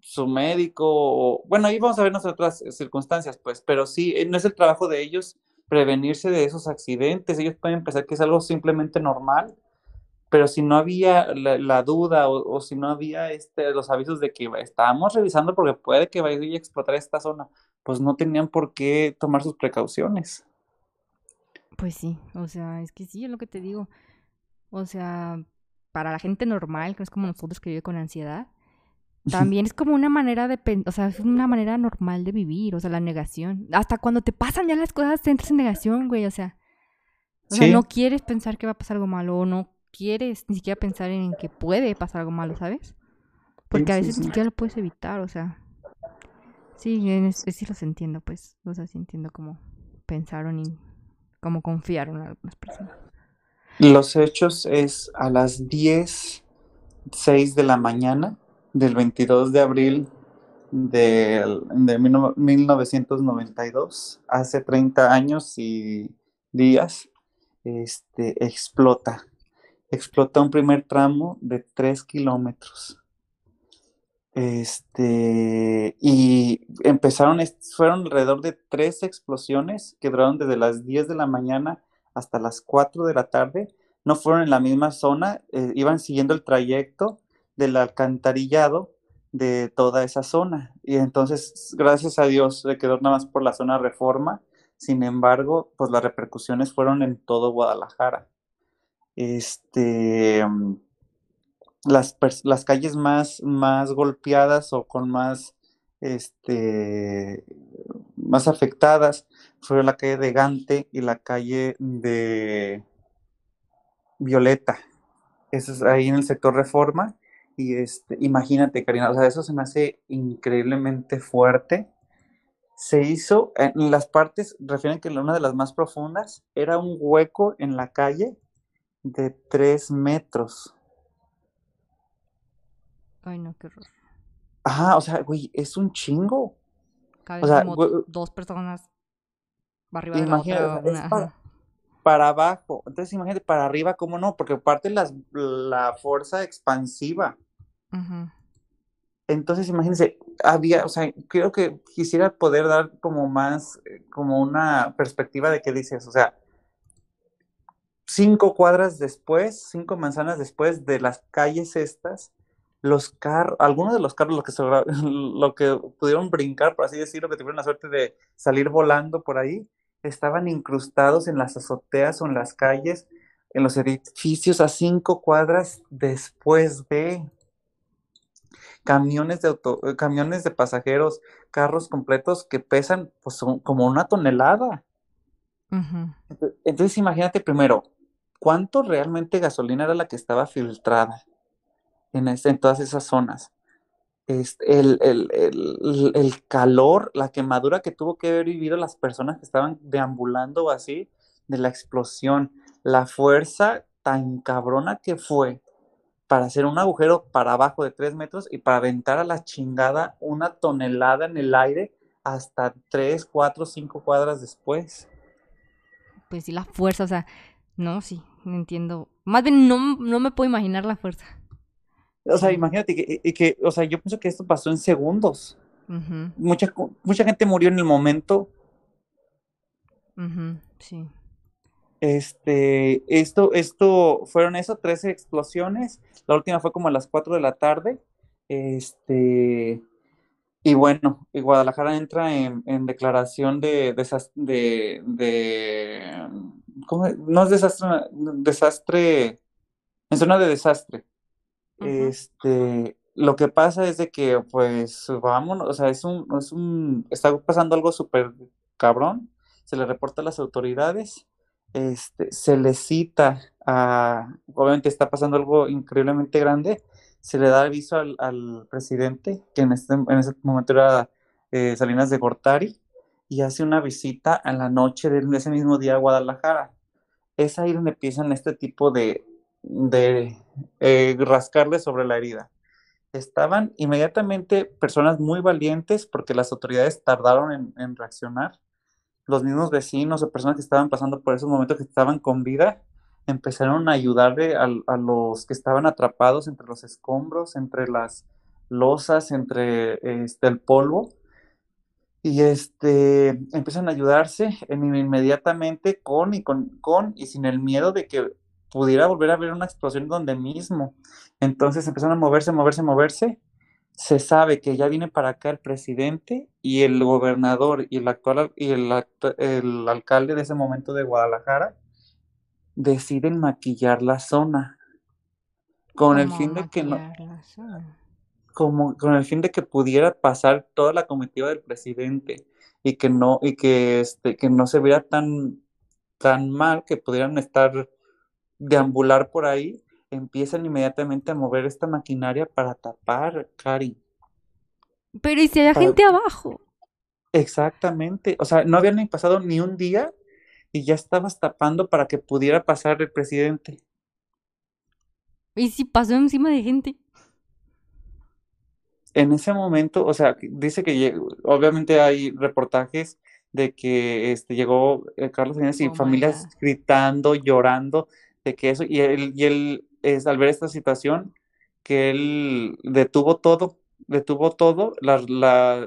su médico, o, bueno, ahí vamos a ver otras circunstancias, pues, pero sí, eh, no es el trabajo de ellos prevenirse de esos accidentes, ellos pueden pensar que es algo simplemente normal, pero si no había la, duda o, si no había este, los avisos de que estábamos revisando porque puede que vaya a explotar esta zona, pues no tenían por qué tomar sus precauciones. Pues sí, o sea, es que sí, es lo que te digo. O sea, para la gente normal, que es como nosotros que vive con ansiedad, [LAUGHS] también es como una manera de, o sea, es una manera normal de vivir, o sea, la negación. Hasta cuando te pasan ya las cosas, te entras en negación, güey, o sea. O sea, no quieres pensar que va a pasar algo malo, o no quieres ni siquiera pensar en que puede pasar algo malo, ¿sabes? Porque a veces ni siquiera lo puedes evitar, o sea. Sí, sí los entiendo, pues. O sea, sí entiendo cómo pensaron y cómo confiaron a algunas personas. Los hechos es a las 10, 6 de la mañana del 22 de abril de, de 1992, hace 30 años y días, este, explota. Explota un primer tramo de 3 kilómetros. Este, y empezaron, fueron alrededor de tres explosiones que duraron desde las 10 de la mañana hasta las 4 de la tarde, no fueron en la misma zona, eh, iban siguiendo el trayecto del alcantarillado de toda esa zona. Y entonces, gracias a Dios, se quedó nada más por la zona reforma. Sin embargo, pues las repercusiones fueron en todo Guadalajara. Este, las, las calles más, más golpeadas o con más, este, más afectadas fue la calle de Gante y la calle de Violeta. Eso es ahí en el sector Reforma. Y este, imagínate, Karina, o sea, eso se me hace increíblemente fuerte. Se hizo en las partes, refieren que una de las más profundas era un hueco en la calle de tres metros. Ay, no, qué horror. Ajá, o sea, güey, es un chingo. o sea, dos personas arriba de la otra, una, para, abajo. Entonces imagínate para arriba, ¿cómo no? Porque parte las, la fuerza expansiva. Entonces, imagínense, había, o sea, creo que quisiera poder dar como más, eh, como una perspectiva de qué dices, o sea, cinco cuadras después, cinco manzanas después de las calles estas, los carros, algunos de los carros, lo que, se, [LAUGHS] lo que pudieron brincar, por así decirlo, que tuvieron la suerte de salir volando por ahí, estaban incrustados en las azoteas o en las calles, en los edificios a cinco cuadras después de camiones de auto, eh, camiones de pasajeros, carros completos que pesan pues, son como una tonelada. Entonces imagínate primero, ¿cuánto realmente gasolina era la que estaba filtrada en, es- en todas esas zonas? Este, el, el- el- el calor, la quemadura que tuvo que haber vivido las personas que estaban deambulando o así de la explosión, la fuerza tan cabrona que fue para hacer un agujero para abajo de tres metros y para aventar a la chingada una tonelada en el aire hasta tres, cuatro, cinco cuadras después. Pues sí, la fuerza, o sea, no, sí, no entiendo. Más bien no, no me puedo imaginar la fuerza. O sea, imagínate que, y que, o sea, yo pienso que esto pasó en segundos. Mucha, mucha gente murió en el momento. sí. Este, esto, esto, fueron eso, 13 explosiones. La última fue como a las 4 de la tarde. Este, y bueno, y Guadalajara entra en, en declaración de, de, de, ¿cómo es? No es desastre, desastre, en zona de desastre. Este, lo que pasa es de que, pues, vámonos, o sea, es un, es un, está pasando algo súper cabrón, se le reporta a las autoridades, este, se le cita a, obviamente está pasando algo increíblemente grande, se le da aviso al, al presidente, que en este, en ese momento era eh, Salinas de Gortari, y hace una visita en la noche de ese mismo día a Guadalajara. Es ahí donde empiezan este tipo de, de eh, rascarle sobre la herida. Estaban inmediatamente personas muy valientes porque las autoridades tardaron en reaccionar. Los mismos vecinos o personas que estaban pasando por esos momentos que estaban con vida empezaron a ayudarle a, a los que estaban atrapados entre los escombros, entre las losas, entre este, el polvo. Y este, empiezan a ayudarse en, inmediatamente con y, con, con y sin el miedo de que pudiera volver a haber una explosión donde mismo. Entonces empezaron a moverse, moverse, moverse. Se sabe que ya viene para acá el presidente y el gobernador y el actual y el, actu- el alcalde de ese momento de Guadalajara deciden maquillar la zona con el fin de que no, como con el fin de que pudiera pasar toda la comitiva del presidente y que no y que este que no se viera tan tan mal que pudieran estar deambular por ahí empiezan inmediatamente a mover esta maquinaria para tapar Cari Pero ¿y si hay para gente abajo? exactamente o sea no había ni pasado ni un día y ya estabas tapando para que pudiera pasar el presidente ¿Y si pasó encima de gente? en ese momento, o sea, dice que obviamente hay reportajes de que este, llegó eh, Carlos Salinas y Oh familias gritando, llorando, de que eso, y él, y él es, al ver esta situación, que él detuvo todo, detuvo todo, la-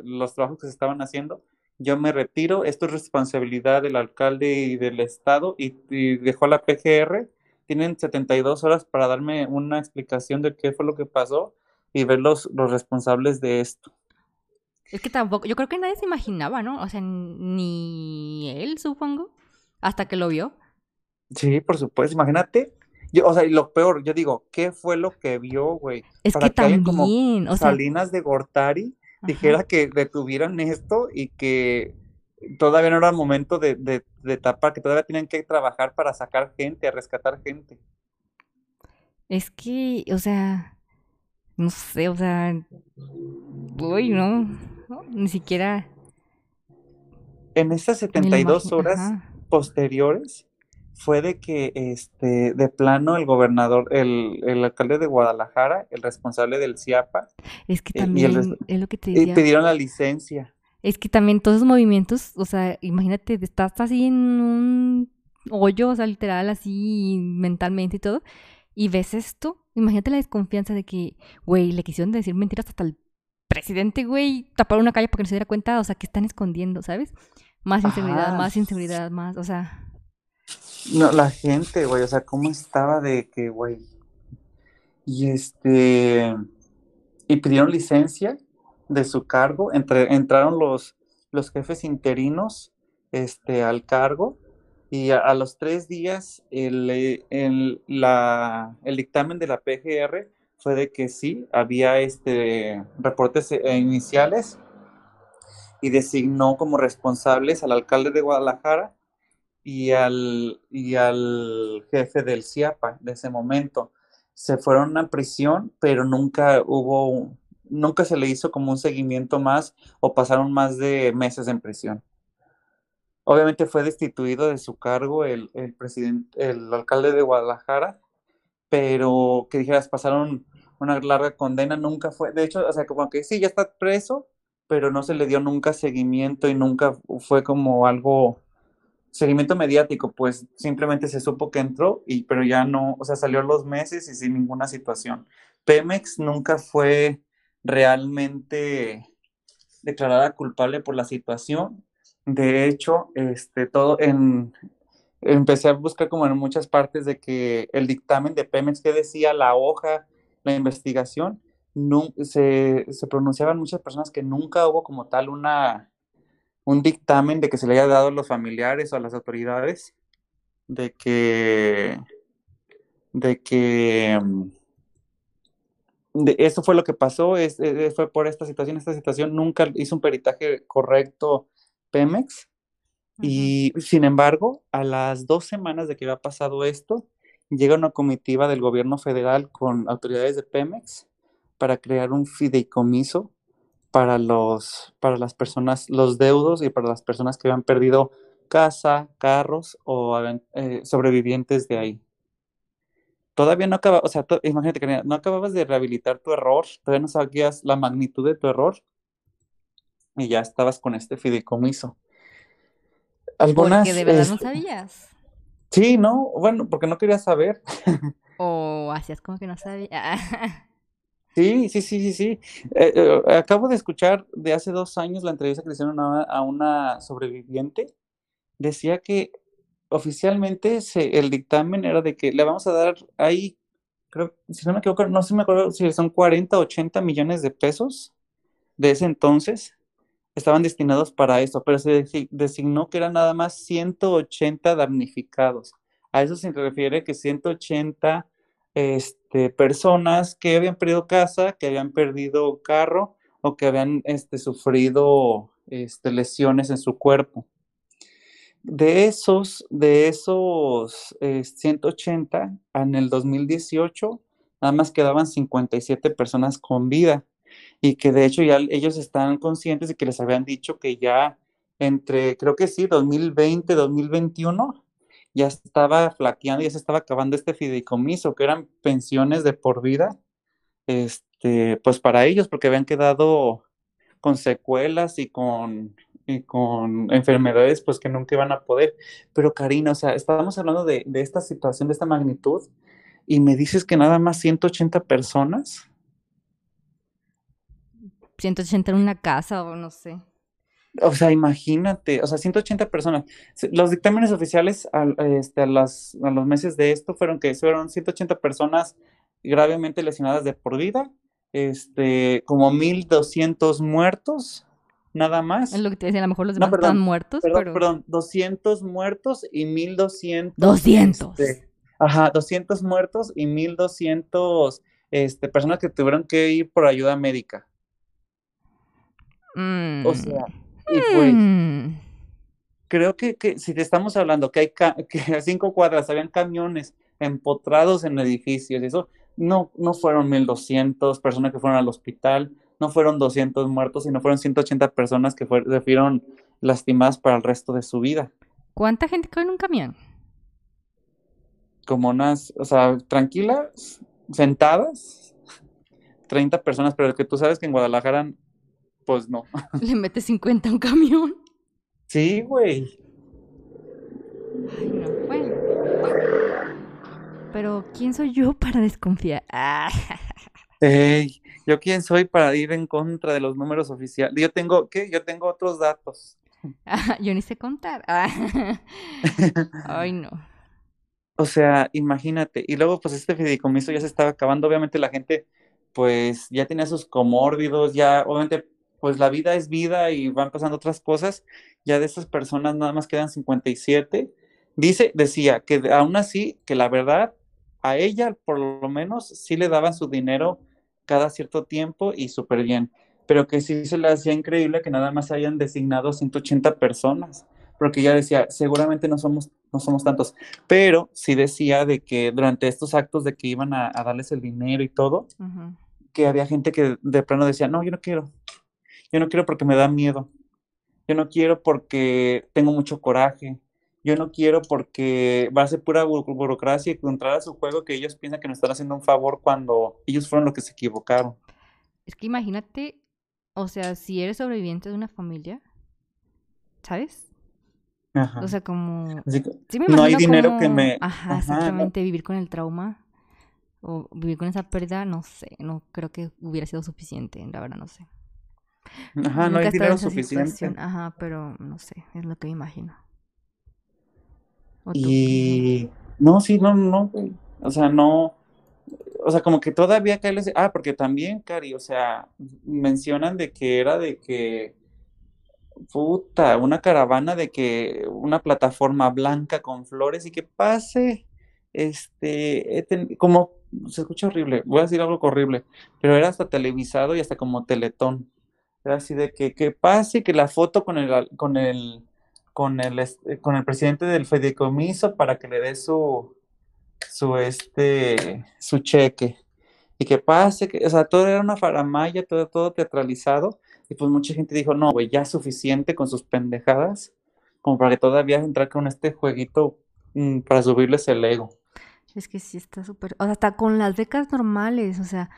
los trabajos que se estaban haciendo. Yo me retiro, esto es responsabilidad del alcalde y del estado, y, y dejó a la PGR. Tienen 72 horas para darme una explicación de qué fue lo que pasó y ver los, los responsables de esto. Es que tampoco, yo creo que nadie se imaginaba, ¿no? O sea, ni él, supongo, hasta que lo vio. Sí, por supuesto, imagínate. Yo, o sea, y lo peor, yo digo, ¿qué fue lo que vio, güey? Es Para que que como también, o sea, Salinas de Gortari ajá. dijera que detuvieran esto y que todavía no era momento de, de, de tapar, que todavía tienen que trabajar para sacar gente, a rescatar gente. Es que, o sea, no sé, o sea, uy, no, no, ni siquiera En lo 72 imagino, horas ajá. posteriores fue de que este de plano el gobernador, el, el alcalde de Guadalajara, el responsable del CIAPA, Es que eh, el también es lo que te decía, pidieron la licencia. Es que también todos esos movimientos, o sea, imagínate, estás así en un hoyo, o sea, literal, así mentalmente y todo, y ves esto, imagínate la desconfianza de que, güey, le quisieron decir mentiras hasta el presidente, güey, tapar una calle para que no se diera cuenta, o sea, que están escondiendo, ¿sabes? Más inseguridad, más inseguridad, más, o sea. No, la gente, güey, o sea, ¿cómo estaba de que, güey? Y este. Y pidieron licencia de su cargo, entre, entraron los, los jefes interinos este, al cargo y a, los tres días el, el, la, el dictamen de la PGR fue de que sí, había este, reportes eh, iniciales y designó como responsables al alcalde de Guadalajara y al, y al jefe del CIAPA de ese momento. Se fueron a prisión, pero nunca hubo, nunca se le hizo como un seguimiento más o pasaron más de meses en prisión. Obviamente fue destituido de su cargo el, presidente, el alcalde de Guadalajara, pero que dijeras, pasaron una larga condena, nunca fue, de hecho, o sea, como que sí, ya está preso, pero no se le dio nunca seguimiento y nunca fue como algo, seguimiento mediático, pues simplemente se supo que entró, y, pero ya no, o sea, salió los meses y sin ninguna situación. Pemex nunca fue realmente declarada culpable por la situación, de hecho, este, todo en, empecé a buscar como en muchas partes de que el dictamen de Pemex que decía la hoja, la investigación, no, se, se, pronunciaban muchas personas que nunca hubo como tal una, un dictamen de que se le haya dado a los familiares o a las autoridades de que, de que, de, eso fue lo que pasó, es, eh, fue por esta situación, esta situación nunca hizo un peritaje correcto Pemex. Y sin embargo, a las dos semanas de que había pasado esto, llega una comitiva del gobierno federal con autoridades de Pemex para crear un fideicomiso para los para las personas, los deudos y para las personas que habían perdido casa, carros o eh, sobrevivientes de ahí. Todavía no acababa, o sea, imagínate que no acababas de rehabilitar tu error, todavía no sabías la magnitud de tu error y ya estabas con este fideicomiso. Algunas, porque de verdad no sabías. Sí, no, bueno, porque no quería saber. o hacías como que no sabía. [LAUGHS] sí, sí, sí, sí, sí. Eh, eh, acabo de escuchar de hace dos años la entrevista que le hicieron a, una sobreviviente. Decía que oficialmente se, el dictamen era de que le vamos a dar ahí, creo, si no me equivoco, no sé me acuerdo si son 40, 80 millones de pesos de ese entonces estaban destinados para eso, pero se designó que eran nada más 180 damnificados. A eso se refiere que 180 este, personas que habían perdido casa, que habían perdido carro o que habían este, sufrido este, lesiones en su cuerpo. De esos, de esos 180, eh, en el 2018, nada más quedaban 57 personas con vida y que de hecho ya ellos están conscientes de que les habían dicho que ya entre, creo que sí, 2020, 2021, ya estaba flaqueando, ya se estaba acabando este fideicomiso, que eran pensiones de por vida, este, pues para ellos, porque habían quedado con secuelas y con, y con enfermedades, pues que nunca iban a poder. Pero Karina, o sea, estábamos hablando de, de esta situación, de esta magnitud, y me dices que nada más 180 personas 180 en una casa o no sé. O sea, imagínate, o sea, 180 personas. Los dictámenes oficiales este, a, las, a los meses de esto fueron que fueron 180 personas gravemente lesionadas de por vida, este, como 1200 muertos, nada más. Es lo que te decía, a lo mejor los demás están muertos, perdón, pero... Perdón, 200 muertos y 1200. 200. Este, ajá, 200 muertos y 1200 este, personas que tuvieron que ir por ayuda médica. O sea, y pues, mm. creo que, si te estamos hablando que hay [LAUGHS] que a cinco cuadras habían camiones empotrados en edificios, eso no, no fueron 1200 personas que fueron al hospital, no fueron 200 muertos, sino fueron 180 personas que fueron lastimadas para el resto de su vida. ¿Cuánta gente cae en un camión? Como unas, o sea, tranquilas, sentadas, 30 personas, pero que tú sabes que en Guadalajara Pues no. [LAUGHS] Le mete 50 a un camión. Sí, güey. Ay, no. Bueno. Pero, ¿quién soy yo para desconfiar? Ah. [LAUGHS] Ey, ¿yo quién soy para ir en contra de los números oficiales? Yo tengo, ¿qué? Yo tengo otros datos. Ah, yo ni sé contar. Ah. [LAUGHS] Ay, no. O sea, imagínate. Y luego, pues este fideicomiso ya se estaba acabando. Obviamente la gente, pues ya tenía sus comórbidos, ya, obviamente, pues la vida es vida y van pasando otras cosas. Ya de estas personas nada más quedan 57. Dice, decía que aún así, que la verdad, a ella por lo menos sí le daban su dinero cada cierto tiempo y súper bien. Pero que sí se le hacía increíble que nada más hayan designado 180 personas. Porque ella decía, seguramente no somos, no somos tantos pero sí decía de que durante estos actos de que iban a, a darles el dinero y todo, que había gente que de plano decía, no, yo no quiero, yo no quiero porque me da miedo, yo no quiero porque tengo mucho coraje, yo no quiero porque va a ser pura bu- burocracia y entrar a su juego que ellos piensan que nos están haciendo un favor cuando ellos fueron los que se equivocaron. Es que imagínate, o sea, si eres sobreviviente de una familia, ¿sabes? Ajá. O sea, como... Así que, Sí me no hay dinero como- que me... Ajá, exactamente, vivir con el trauma o vivir con esa pérdida, no sé, no creo que hubiera sido suficiente, la verdad, no sé. Ajá, no Nunca he hay dinero suficiente. situación, Ajá, pero no sé, es lo que me imagino. Y no, sí, no, no, güey. O sea, no. O sea, como que todavía acá les. Ah, porque también, Cari, o sea, mencionan de que era de que. Puta, una caravana de que una plataforma blanca con flores y que pase. Este, ten- como se escucha horrible, voy a decir algo horrible, pero era hasta televisado y hasta como Teletón. Era así de que, que pase, que la foto con el, con el, con el, este, con el presidente del fideicomiso para que le dé su, su, este, su cheque. Y que pase, que, o sea, todo era una faramaya, todo, todo teatralizado. Y pues mucha gente dijo, no, güey, ya suficiente con sus pendejadas, como para que todavía entrar con este jueguito mm, para subirles el ego. Es que sí está súper... O sea, hasta con las becas normales, o sea,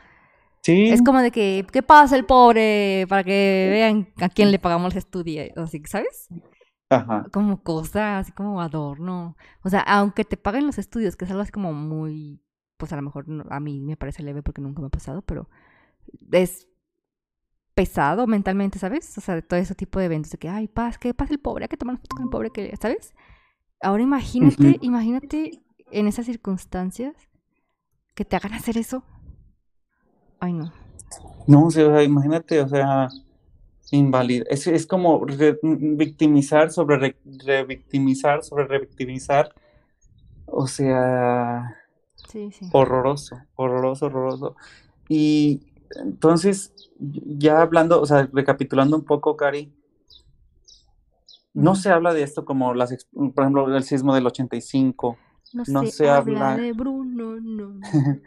Sí, es como de que, ¿qué pasa el pobre? Para que vean a quién le pagamos los estudios, así, ¿sabes? ajá, Como cosa, así como adorno. O sea, aunque te paguen los estudios, que es algo así como muy, pues a lo mejor a mí me parece leve porque nunca me ha pasado, pero es pesado mentalmente, ¿sabes? O sea, de todo ese tipo de eventos de que, ay, paz, que pasa el pobre, hay que tomar con el pobre, que, ¿sabes? Ahora imagínate, imagínate en esas circunstancias que te hagan hacer eso. Ay, no. no, o sea, imagínate, o sea, invalidar, es, es como re- victimizar sobre re- revictimizar sobre revictimizar, o sea, Sí, sí. horroroso, horroroso, horroroso. Y entonces, ya hablando, o sea, recapitulando un poco, Cari, no se habla de esto como las, por ejemplo, el sismo del 85. No, no se, se habla habla- de Bruno, no. [LAUGHS]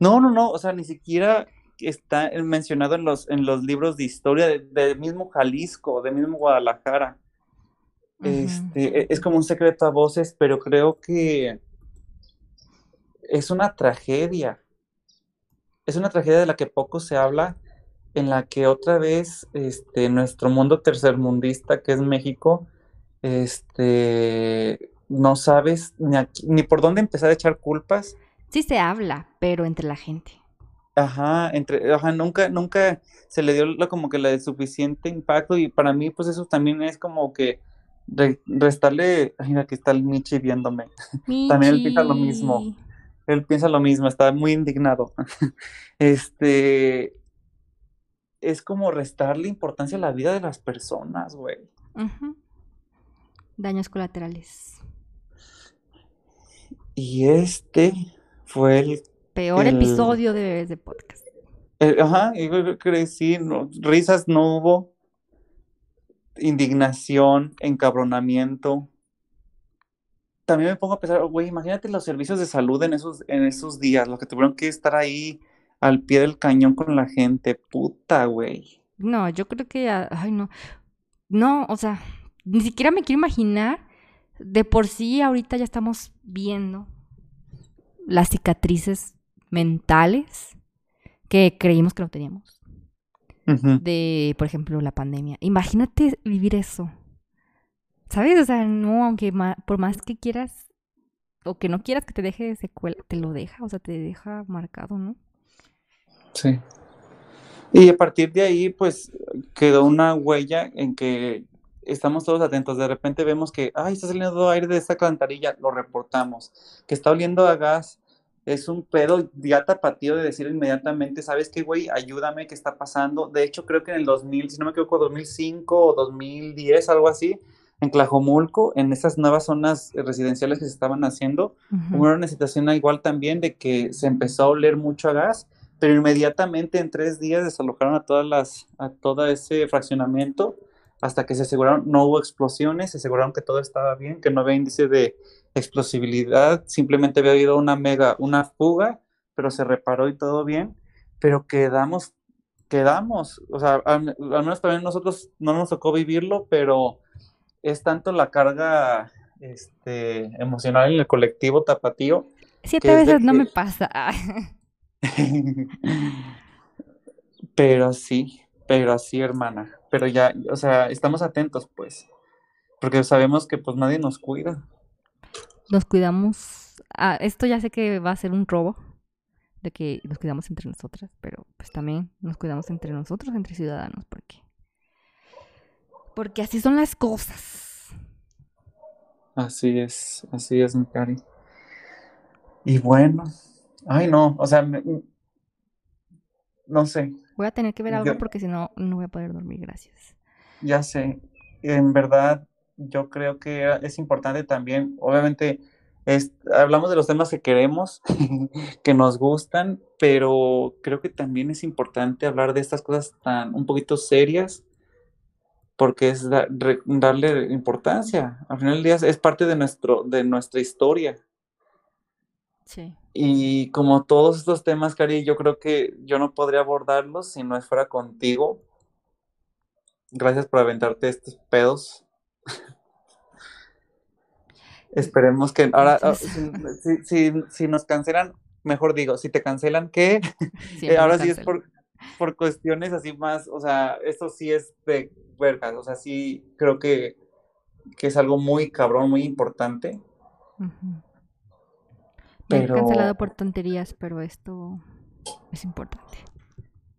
no. No, no, o sea, ni siquiera está mencionado en los, en los libros de historia de- del mismo Jalisco, del mismo Guadalajara. Este, e- es como un secreto a voces, pero creo que es una tragedia. Es una tragedia de la que poco se habla, en la que otra vez este, nuestro mundo tercermundista, que es México, este, no sabes ni, a qui- ni por dónde empezar a echar culpas. Sí se habla, pero entre la gente. Ajá, entre, ajá, nunca, nunca se le dio la- como que la de suficiente impacto y para mí pues eso también es como que re- restarle, ay, mira que está el Michi viéndome, [LAUGHS] También él piensa lo mismo. Michi. él piensa lo mismo, está muy indignado. [LAUGHS] Este, es como restarle importancia a la vida de las personas, güey. Ujú. Daños colaterales. Y este fue el, Peor El- episodio de, de podcast. el- ajá, yo creo que sí, no, risas no hubo, indignación, encabronamiento. También me pongo a pensar, güey, imagínate los servicios de salud en esos, en esos días, los que tuvieron que estar ahí al pie del cañón con la gente, puta, güey. No, yo creo que, ya- ay, no. No, o sea, ni siquiera me quiero imaginar. De por sí, ahorita ya estamos viendo las cicatrices mentales que creímos que no teníamos. De, por ejemplo, la pandemia. Imagínate vivir eso. ¿Sabes? O sea, no, aunque ma- por más que quieras o que no quieras que te deje secuela, te lo deja, o sea, te deja marcado, ¿no? Sí. Y a partir de ahí, pues quedó una huella en que estamos todos atentos. De repente vemos que, ay, está saliendo aire de esta alcantarilla, lo reportamos. Que está oliendo a gas, es un pedo ya tapatío de decir inmediatamente, ¿sabes qué, güey? Ayúdame, ¿qué está pasando? De hecho, creo que en el 2000, si no me equivoco, 2005 o 2010, algo así, en Tlajomulco, en esas nuevas zonas residenciales que se estaban haciendo, Ujú. Hubo una situación igual también de que se empezó a oler mucho a gas, pero inmediatamente en tres días desalojaron a todas las, a todo ese fraccionamiento hasta que se aseguraron, no hubo explosiones, se aseguraron que todo estaba bien, que no había índice de explosibilidad, simplemente había habido una mega, una fuga, pero se reparó y todo bien, pero quedamos, quedamos, o sea, al, al menos también nosotros no nos tocó vivirlo, pero es tanto la carga este, emocional en el colectivo tapatío Siete veces no me pasa. [LAUGHS] [LAUGHS] pero sí, pero así, hermana. Pero ya, o sea, estamos atentos, pues. Porque sabemos que pues nadie nos cuida. Nos cuidamos. Ah, esto ya sé que va a ser un robo. De que nos cuidamos entre nosotras. Pero pues también nos cuidamos entre nosotros, entre ciudadanos. Porque. Porque así son las cosas. Así es, así es, mi cari. Y bueno, ay no, o sea, me- no sé, Voy a tener que ver algo Yo- porque si no, no voy a poder dormir. Gracias. ya sé. En verdad, yo creo que es importante también, obviamente, es- hablamos de los temas que queremos, [LAUGHS] que nos gustan, pero creo que también es importante hablar de estas cosas tan un poquito serias, porque es da- re- darle importancia. Al final del día es- es parte de nuestro, de nuestra historia. Sí. Y como todos estos temas, Cari, yo creo que yo no podría abordarlos si no fuera contigo. Gracias por aventarte estos pedos. [LAUGHS] Esperemos que ahora, ah, si, si- si- si nos cancelan, mejor digo, si te cancelan, ¿qué? [LAUGHS] Eh, ahora sí es por, por cuestiones así más, o sea, esto sí es de vergas, o sea, sí creo que, que es algo muy cabrón, muy importante. Han Pero- cancelado por tonterías, pero esto es importante.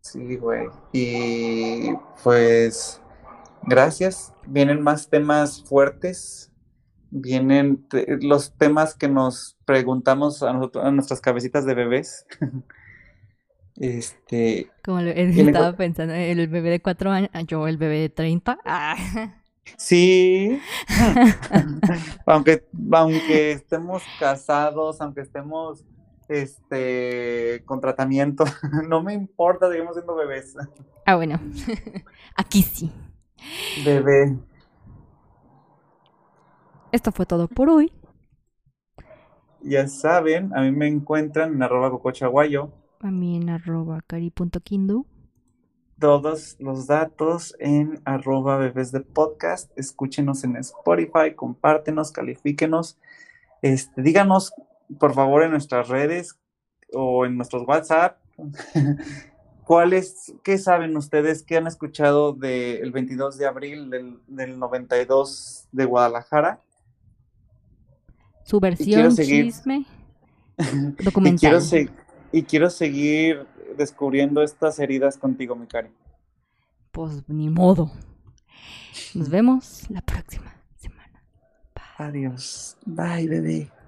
Sí, güey. Y pues, gracias. Vienen más temas fuertes. Vienen te- los temas que nos preguntamos a, nosotros, a nuestras cabecitas de bebés. [LAUGHS] Este, Como [LAUGHS] estaba pensando, el bebé de cuatro años, yo el bebé de 30. Ah. [LAUGHS] sí. [LAUGHS] [LAUGHS] Aunque, aunque estemos casados, aunque estemos este, con tratamiento, [LAUGHS] no me importa, seguimos siendo bebés. Ah, bueno. Aquí sí. Bebé. Esto fue todo por hoy. Ya saben, a mí me encuentran en arroba cocochaguayo. A mí en arroba cari.kindu. Todos los datos en arroba bebés de podcast. Escúchenos en Spotify, compártenos, califíquenos. Este, díganos, por favor, en nuestras redes o en nuestros WhatsApp. [LAUGHS] ¿Cuáles, qué saben ustedes, qué han escuchado del 22 de abril del, del 92 de Guadalajara? Su versión seguir- chisme [LAUGHS] Y quiero, documental. se- y quiero seguir descubriendo estas heridas contigo, mi cari. Pues ni modo. Nos [LAUGHS] vemos la próxima semana. Adiós. Bye, bebé.